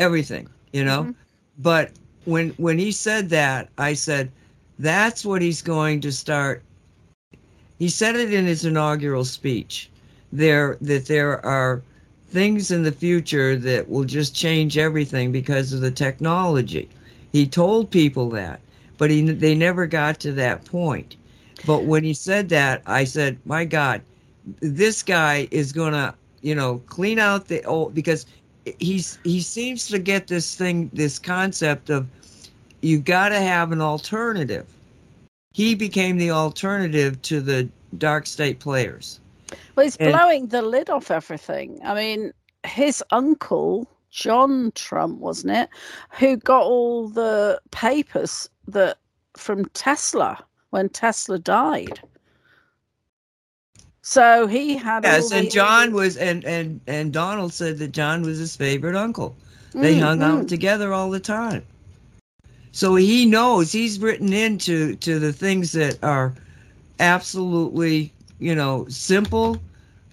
[SPEAKER 2] Everything, you know.
[SPEAKER 4] Mhm.
[SPEAKER 2] But when when he said that, I said, that's what he's going to start. He said it in his inaugural speech. There that there are things in the future that will just change everything because of the technology. He told people that, but he they never got to that point. But when he said that, I said, "My God, this guy is gonna, you know, clean out the old because he's he seems to get this thing, this concept of you got to have an alternative. He became the alternative to the dark state players.
[SPEAKER 4] Well, he's
[SPEAKER 2] And-
[SPEAKER 4] blowing the lid off everything. I mean, his uncle, John Trump, wasn't it, who got all the papers that from Tesla when Tesla died. So he had.
[SPEAKER 2] A
[SPEAKER 4] Yes,
[SPEAKER 2] and John was and and and Donald said that John was his favorite uncle. They
[SPEAKER 4] Mm,
[SPEAKER 2] hung
[SPEAKER 4] mm.
[SPEAKER 2] out together all the time. So he knows he's written into to the things that are absolutely, you know, simple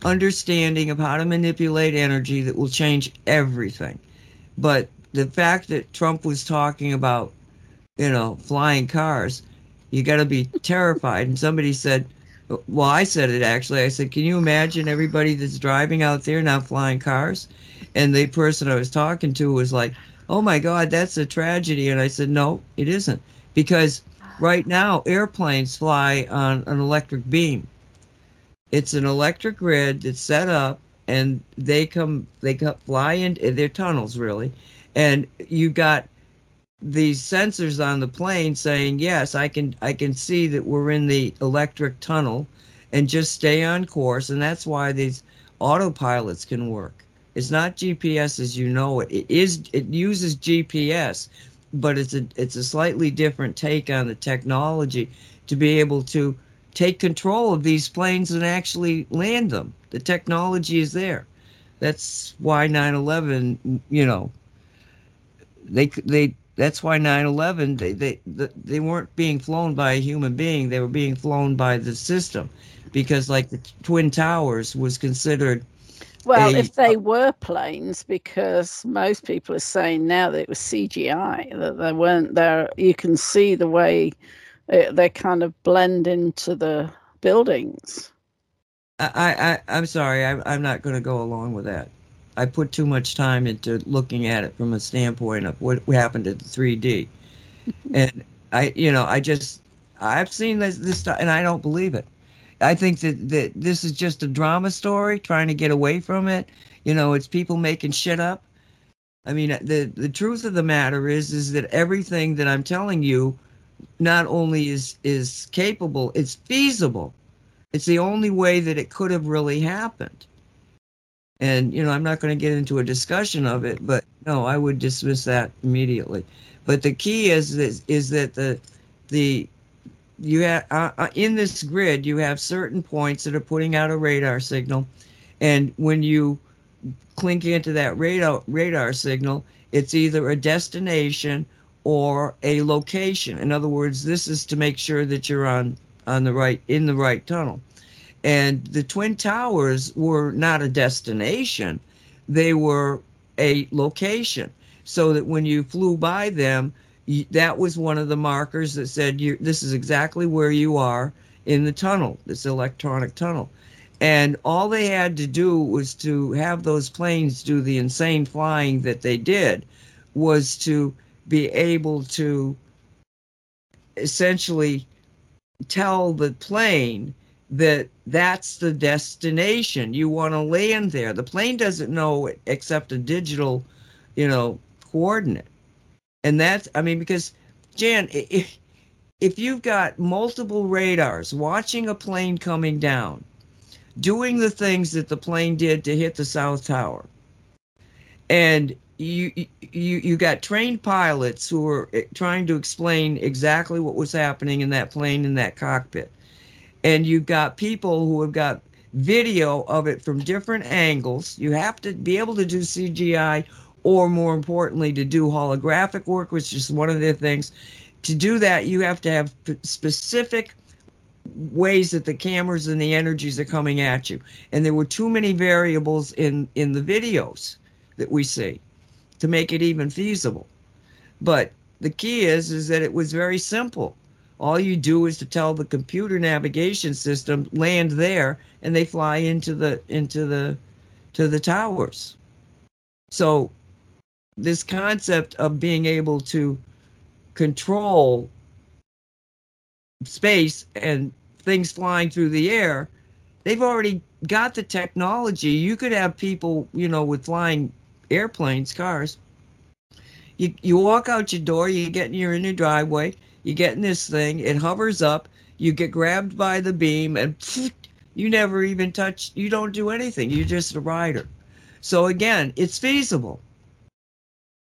[SPEAKER 2] understanding of how to manipulate energy that will change everything. But the fact that Trump was talking about, you know, flying cars, you got to be terrified. And somebody said, well, I said it actually. I said, can you imagine everybody that's driving out there now flying cars? And the person I was talking to was like, oh my God, that's a tragedy. And I said, no, it isn't. Because right now airplanes fly on an electric beam. It's an electric grid that's set up, and they come they come, fly in. They're tunnels really, and you got these sensors on the plane saying yes i can i can see that we're in the electric tunnel and just stay on course. And that's why these autopilots can work. It's not gps as you know it. It is it uses gps but it's a it's a slightly different take on the technology to be able to take control of these planes and actually land them. The technology is there. That's why 9-11 you know they they that's why 9/11 they, they they weren't being flown by a human being they were being flown by the system because like the twin towers was considered
[SPEAKER 4] Well,
[SPEAKER 2] a-
[SPEAKER 4] if they were planes, because most people are saying now that it was CGI, that they weren't there. You can see the way uh, it, they kind of blend into the buildings.
[SPEAKER 2] I, I, I I'm sorry, I, I'm not going to go along with that. I put too much time into looking at it from a standpoint of what happened to the 3D, (laughs) and I, you know, I just I've seen this this stuff, and I don't believe it. I think that that this is just a drama story, trying to get away from it. You know, it's people making shit up. I mean, the the truth of the matter is is that everything that I'm telling you, not only is is capable, it's feasible. It's the only way that it could have really happened. And you know, I'm not going to get into a discussion of it, but no, I would dismiss that immediately. But the key is is, is that the the you have uh, uh, in this grid you have certain points that are putting out a radar signal, and when you clink into that radar radar signal, it's either a destination or a location. In other words, this is to make sure that you're on on the right in the right tunnel. And the twin towers were not a destination; they were a location. So that when you flew by them, that was one of the markers that said this is exactly where you are in the tunnel, this electronic tunnel. And all they had to do was to have those planes do the insane flying that they did, was to be able to essentially tell the plane that that's the destination. You want to land there. The plane doesn't know except a digital, you know, coordinate. And that's, I mean, because Jan, if, if you've got multiple radars watching a plane coming down, doing the things that the plane did to hit the South Tower, and you you you got trained pilots who are eh, trying to explain exactly what was happening in that plane in that cockpit and you've got people who have got video of it from different angles you have to be able to do cgi or more importantly to do holographic work which is one of the things to do that you have to have specific ways that the cameras and the energies are coming at you and there were too many variables in in the videos that we see to make it even feasible. But the key is is that it was very simple. All you do is to tell the computer navigation system land there and they fly into the into the to the towers. So this concept of being able to control space and things flying through the air, they've already got the technology. You could have people, you know, with flying airplanes, cars. You you walk out your door, you get in you're in your driveway, you get in this thing, it hovers up, you get grabbed by the beam, and (laughs) you never even touch. You don't do anything. You're just a rider. So again, it's feasible.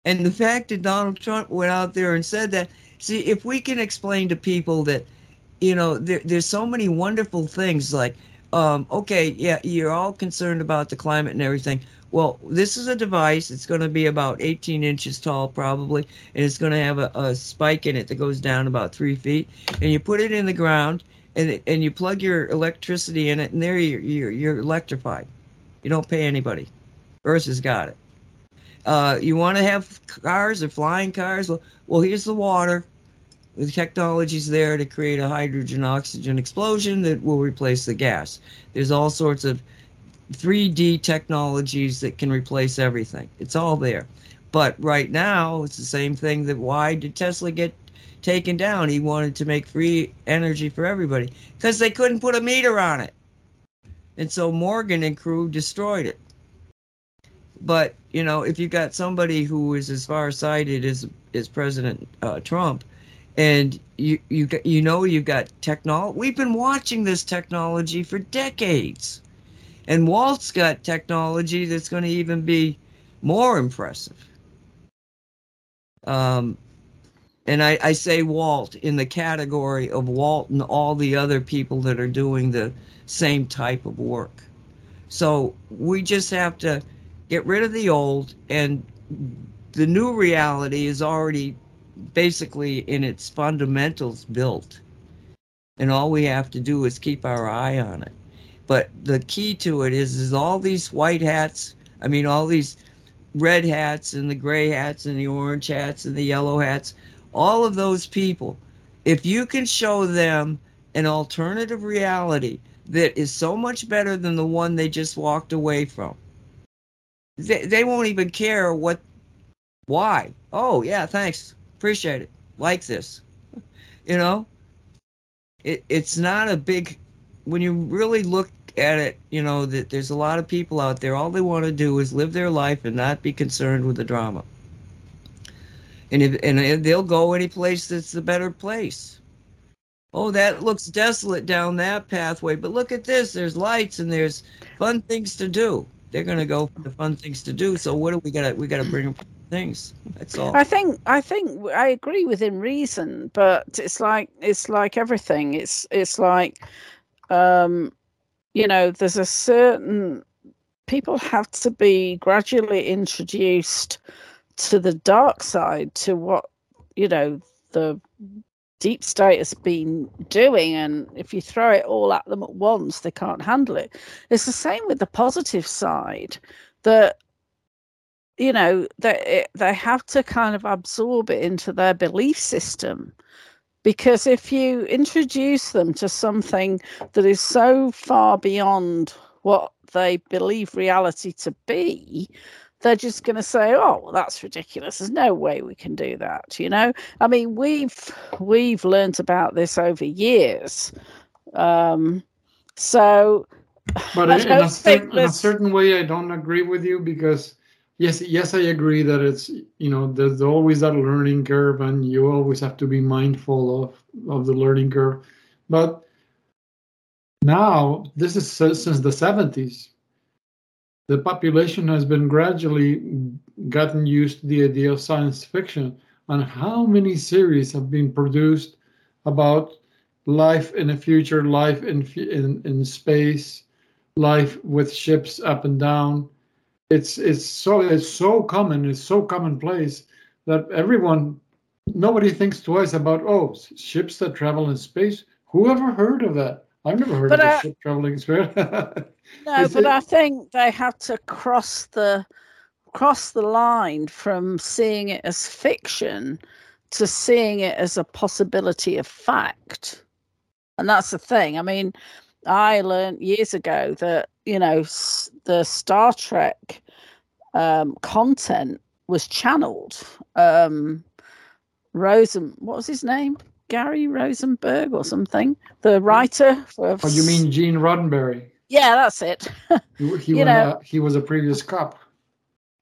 [SPEAKER 2] And the fact that Donald Trump went out there and said that, see, if we can explain to people that, you know, there, there's so many wonderful things like, um, okay, yeah, you're all concerned about the climate and everything. Well, this is a device. It's going to be about 18 inches tall, probably, and it's going to have a, a spike in it that goes down about three feet. And you put it in the ground, and and you plug your electricity in it, and there you're, you're, you're electrified. You don't pay anybody. Earth has got it. Uh, you want to have cars or flying cars? Well, well, here's the water. The technology's there to create a hydrogen oxygen explosion that will replace the gas. There's all sorts of 3D technologies that can replace everything. It's all there. But right now, it's the same thing that why did Tesla get taken down. He wanted to make free energy for everybody because they couldn't put a meter on it. And so Morgan and crew destroyed it. But, you know, if you got somebody who is as far sighted as, as President uh, Trump, and you you you know you've got technology. We've been watching this technology for decades, and Walt's got technology that's going to even be more impressive. Um, and I, I say Walt in the category of Walt and all the other people that are doing the same type of work. So we just have to get rid of the old, and the new reality is already basically in its fundamentals built. And all we have to do is keep our eye on it. But the key to it is is all these white hats, I mean all these red hats and the gray hats and the orange hats and the yellow hats, all of those people, if you can show them an alternative reality that is so much better than the one they just walked away from, they, they won't even care what, why. Oh, yeah, thanks. Appreciate it. Like this. (laughs) You know? It, it's not a big, when you really look at it, you know, that there's a lot of people out there, all they want to do is live their life and not be concerned with the drama. And, if, and they'll go any place that's a better place. Oh, that looks desolate down that pathway, but look at this. There's lights and there's fun things to do. They're going to go for the fun things to do. So what do we got we got to bring things. That's all.
[SPEAKER 4] I think I think I agree within reason, but it's like it's like everything. It's it's like um you know, there's a certain people have to be gradually introduced to the dark side, to what you know the deep state has been doing and if you throw it all at them at once they can't handle it. It's the same with the positive side that you know they they have to kind of absorb it into their belief system because if you introduce them to something that is so far beyond what they believe reality to be they're just going to say oh well, that's ridiculous. There's no way we can do that you know? I mean we've we've learned about this over years. Um so
[SPEAKER 5] but in, a, certain, in a certain way i don't agree with you because yes yes i agree that it's you know there's always that learning curve and you always have to be mindful of of the learning curve. But now this is since the 70s the population has been gradually gotten used to the idea of science fiction. And how many series have been produced about life in the future life in in, in space life with ships up and down it's it's so it's so common it's so commonplace that everyone nobody thinks twice about oh ships that travel in space. Who ever heard of that? I've never heard but of I, a ship traveling in space. (laughs)
[SPEAKER 4] No but it, i think they have to cross the cross the line from seeing it as fiction to seeing it as a possibility of fact. And that's the thing. I mean I learned years ago that you know the Star Trek um, content was channeled. Um, Rosen, what was his name? Gary Rosenberg or something, the writer.
[SPEAKER 5] For, oh, you mean Gene Roddenberry?
[SPEAKER 4] Yeah, that's it. (laughs)
[SPEAKER 5] he, he you know, a, he was a previous cop.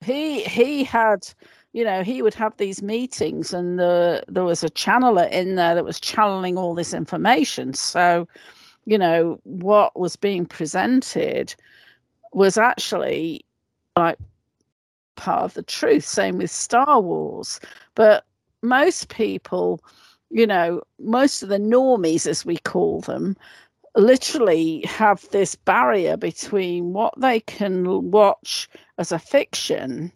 [SPEAKER 4] He he had, you know, he would have these meetings, and the, there was a channeler in there that was channeling all this information. So, you know, what was being presented was actually like part of the truth. Same with Star Wars. But most people, you know, most of the normies, as we call them, literally have this barrier between what they can watch as a fiction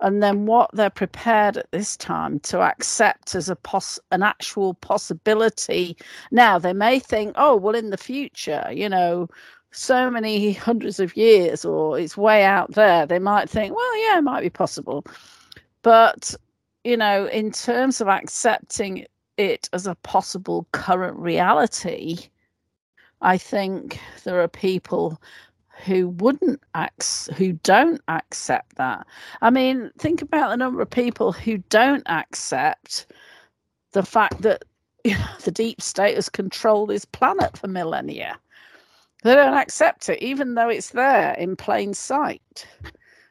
[SPEAKER 4] and then what they're prepared at this time to accept as a pos- an actual possibility. Now they may think, oh well, in the future, you know, so many hundreds of years, or it's way out there. They might think, well, yeah, it might be possible, but you know, in terms of accepting it as a possible current reality, I think there are people who wouldn't ac- who don't accept that. I mean, think about the number of people who don't accept the fact that (laughs) you know, the deep state has controlled this planet for millennia. They don't accept it, even though it's there in plain sight.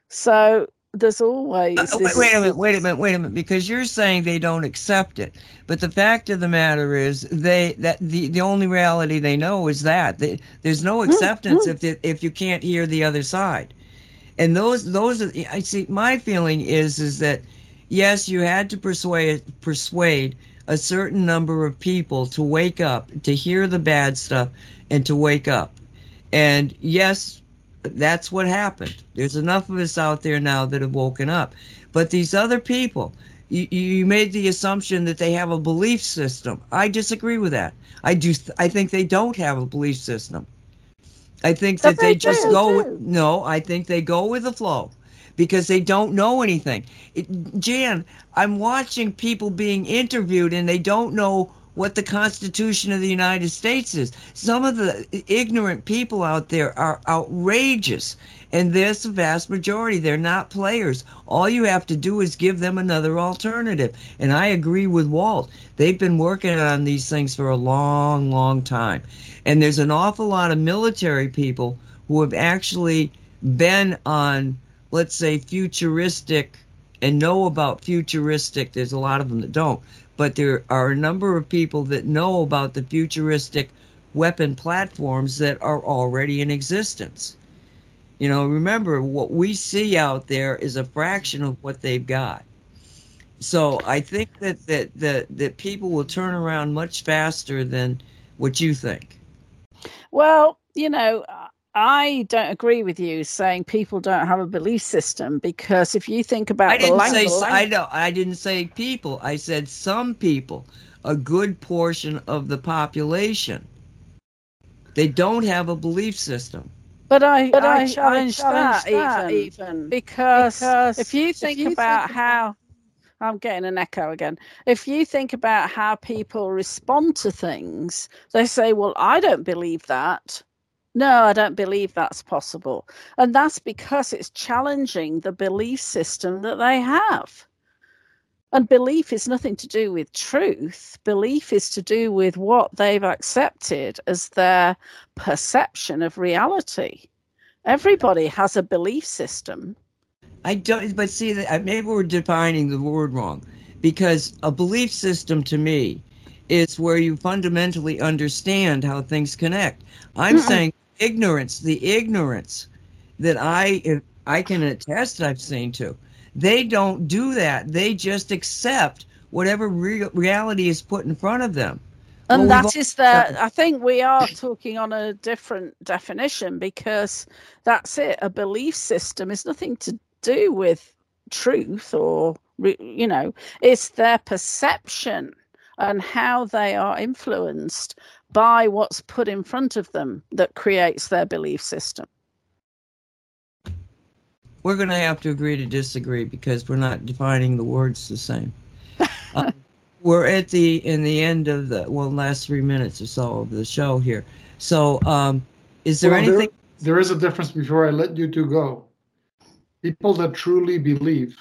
[SPEAKER 4] So there's always
[SPEAKER 2] Uh,
[SPEAKER 4] this,
[SPEAKER 2] wait a minute, wait a minute, wait a minute, because you're saying they don't accept it, but the fact of the matter is they that the, the only reality they know is that they, there's no acceptance if it, if you can't hear the other side, and those those are I see. My feeling is is that yes, you had to persuade persuade a certain number of people to wake up, to hear the bad stuff, and to wake up, and yes, that's what happened. There's enough of us out there now that have woken up. But these other people, you, you made the assumption that they have a belief system. I disagree with that. I do. I think they don't have a belief system. I think that they,
[SPEAKER 4] they
[SPEAKER 2] just go. With, no, I think they go with the flow because they don't know anything. It, Jan, I'm watching people being interviewed and they don't know what the Constitution of the United States is. Some of the ignorant people out there are outrageous, and there's the vast majority. They're not players. All you have to do is give them another alternative. And I agree with Walt. They've been working on these things for a long, long time. And there's an awful lot of military people who have actually been on, let's say, futuristic and know about futuristic. There's a lot of them that don't, but there are a number of people that know about the futuristic weapon platforms that are already in existence. You know, remember what we see out there is a fraction of what they've got. So I think that that that, that people will turn around much faster than what you think.
[SPEAKER 4] Well, you know, I don't agree with you saying people don't have a belief system because if you think about
[SPEAKER 2] I
[SPEAKER 4] the
[SPEAKER 2] didn't
[SPEAKER 4] language,
[SPEAKER 2] say I know I didn't say people. I said some people, a good portion of the population. They don't have a belief system.
[SPEAKER 4] but I,
[SPEAKER 7] But
[SPEAKER 4] I,
[SPEAKER 7] I- I
[SPEAKER 4] challenge,
[SPEAKER 7] challenge
[SPEAKER 4] that,
[SPEAKER 7] that
[SPEAKER 4] even,
[SPEAKER 7] even,
[SPEAKER 4] because,
[SPEAKER 7] because
[SPEAKER 4] if you
[SPEAKER 7] if
[SPEAKER 4] think
[SPEAKER 7] you
[SPEAKER 4] about
[SPEAKER 7] think
[SPEAKER 4] how I'm getting an echo again. If you think about how people respond to things, they say, Well, I don't believe that. No, I don't believe that's possible. And that's because it's challenging the belief system that they have. And belief is nothing to do with truth. Belief is to do with what they've accepted as their perception of reality. Everybody has a belief system.
[SPEAKER 2] I don't, but see, uh, maybe we're defining the word wrong, because a belief system to me is where you fundamentally understand how things connect. I'm
[SPEAKER 4] Mm-mm.
[SPEAKER 2] saying ignorance, the ignorance that I I can attest I've seen to. They don't do that. They just accept whatever re- reality is put in front of them.
[SPEAKER 4] And
[SPEAKER 2] Well,
[SPEAKER 4] that the, I think we are talking on a different definition because that's it. A belief system is nothing to do with truth or, you know, it's their perception and how they are influenced by what's put in front of them that creates their belief system.
[SPEAKER 2] We're going to have to agree to disagree because we're not defining the words the same. (laughs) Uh, we're at the in the end of the well last three minutes or so of the show here. So, um, is there
[SPEAKER 5] Well,
[SPEAKER 2] anything?
[SPEAKER 5] there is a difference before I let you two go. People that truly believe,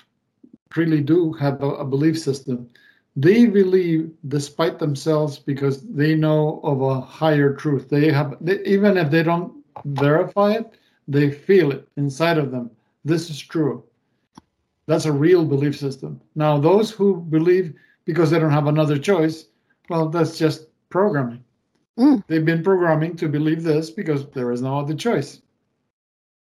[SPEAKER 5] truly do have a, a belief system, they believe despite themselves because they know of a higher truth. They have, they, even if they don't verify it, they feel it inside of them. This is true. That's a real belief system. Now, those who believe because they don't have another choice, well, that's just programming.
[SPEAKER 4] Mm.
[SPEAKER 5] They've been programming to believe this because there is no other choice.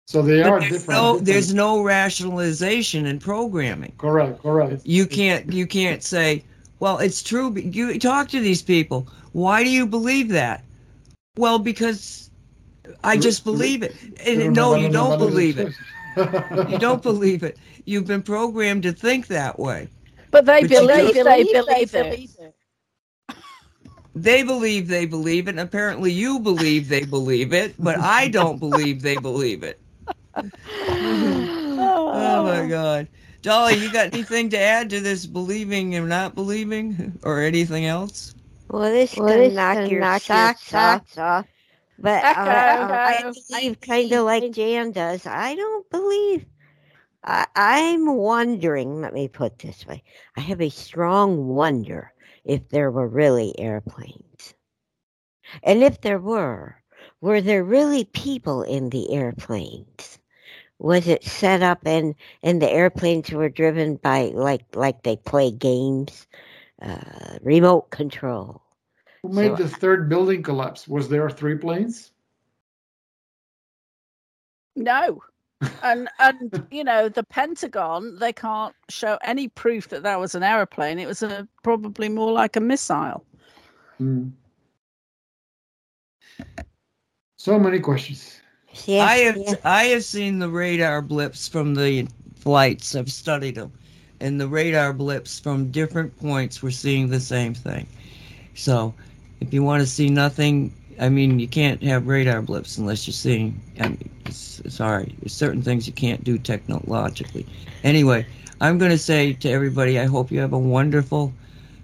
[SPEAKER 5] So they
[SPEAKER 2] but
[SPEAKER 5] are
[SPEAKER 2] there's
[SPEAKER 5] different.
[SPEAKER 2] no
[SPEAKER 5] different.
[SPEAKER 2] there's no rationalization in programming.
[SPEAKER 5] correct, correct.
[SPEAKER 2] You can't you can't say, well, it's true. You talk to these people. Why do you believe that? Well, because I just believe it. And no, you don't believe it. You don't (laughs) believe it. You've been programmed to think that way.
[SPEAKER 4] But they
[SPEAKER 2] But you
[SPEAKER 4] believe
[SPEAKER 2] do-
[SPEAKER 4] they believe it.
[SPEAKER 2] They believe they believe it, and apparently you believe they believe it, but I don't believe they believe it. (laughs) (laughs) Oh my God. Dolly, you got anything to add to this believing and not believing or anything else?
[SPEAKER 6] Well, this
[SPEAKER 7] Well,
[SPEAKER 6] can knock
[SPEAKER 7] can
[SPEAKER 6] your
[SPEAKER 7] knock your
[SPEAKER 6] socks off.
[SPEAKER 7] off.
[SPEAKER 6] But
[SPEAKER 4] Echo,
[SPEAKER 6] uh, I
[SPEAKER 4] echo.
[SPEAKER 6] believe kind of like Jan does. I don't believe I, I'm wondering, let me put this way. I have a strong wonder if there were really airplanes. And if there were, were there really people in the airplanes? Was it set up and and the airplanes were driven by like like they play games, uh, remote control?
[SPEAKER 5] Who made
[SPEAKER 6] So-
[SPEAKER 5] the third building collapse? Was there three planes?
[SPEAKER 4] No. (laughs) And and you know the Pentagon they can't show any proof that that was an aeroplane. It was a probably more like a missile.
[SPEAKER 5] Hmm. So many questions.
[SPEAKER 6] Yeah,
[SPEAKER 2] I have
[SPEAKER 6] yeah.
[SPEAKER 2] I have seen the radar blips from the flights. I've studied them, and the radar blips from different points. We're seeing the same thing. So, if you want to see nothing, I mean, you can't have radar blips unless you're seeing. I mean, it's, sorry, there's certain things you can't do technologically. Anyway, I'm going to say to everybody, I hope you have a wonderful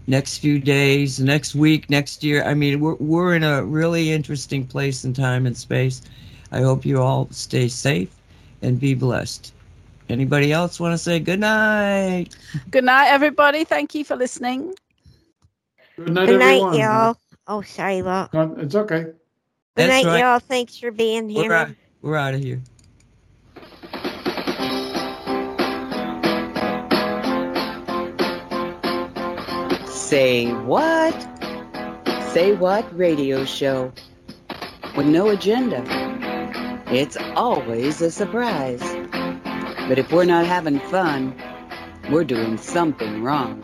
[SPEAKER 2] next few days, next week, next year. I mean, we're we're in a really interesting place in time and space. I hope you all stay safe and be blessed. Anybody else want to say good night?
[SPEAKER 4] Good night, everybody. Thank you for listening.
[SPEAKER 5] Good night,
[SPEAKER 6] Good night,
[SPEAKER 5] everyone.
[SPEAKER 6] y'all. Oh, sorry, Walt.
[SPEAKER 5] No, it's okay.
[SPEAKER 6] Good
[SPEAKER 2] That's
[SPEAKER 6] night,
[SPEAKER 2] right.
[SPEAKER 6] y'all. Thanks for being here.
[SPEAKER 2] We're out, we're out of here.
[SPEAKER 1] Say what? Say what radio show with no agenda. It's always a surprise. But if we're not having fun, we're doing something wrong.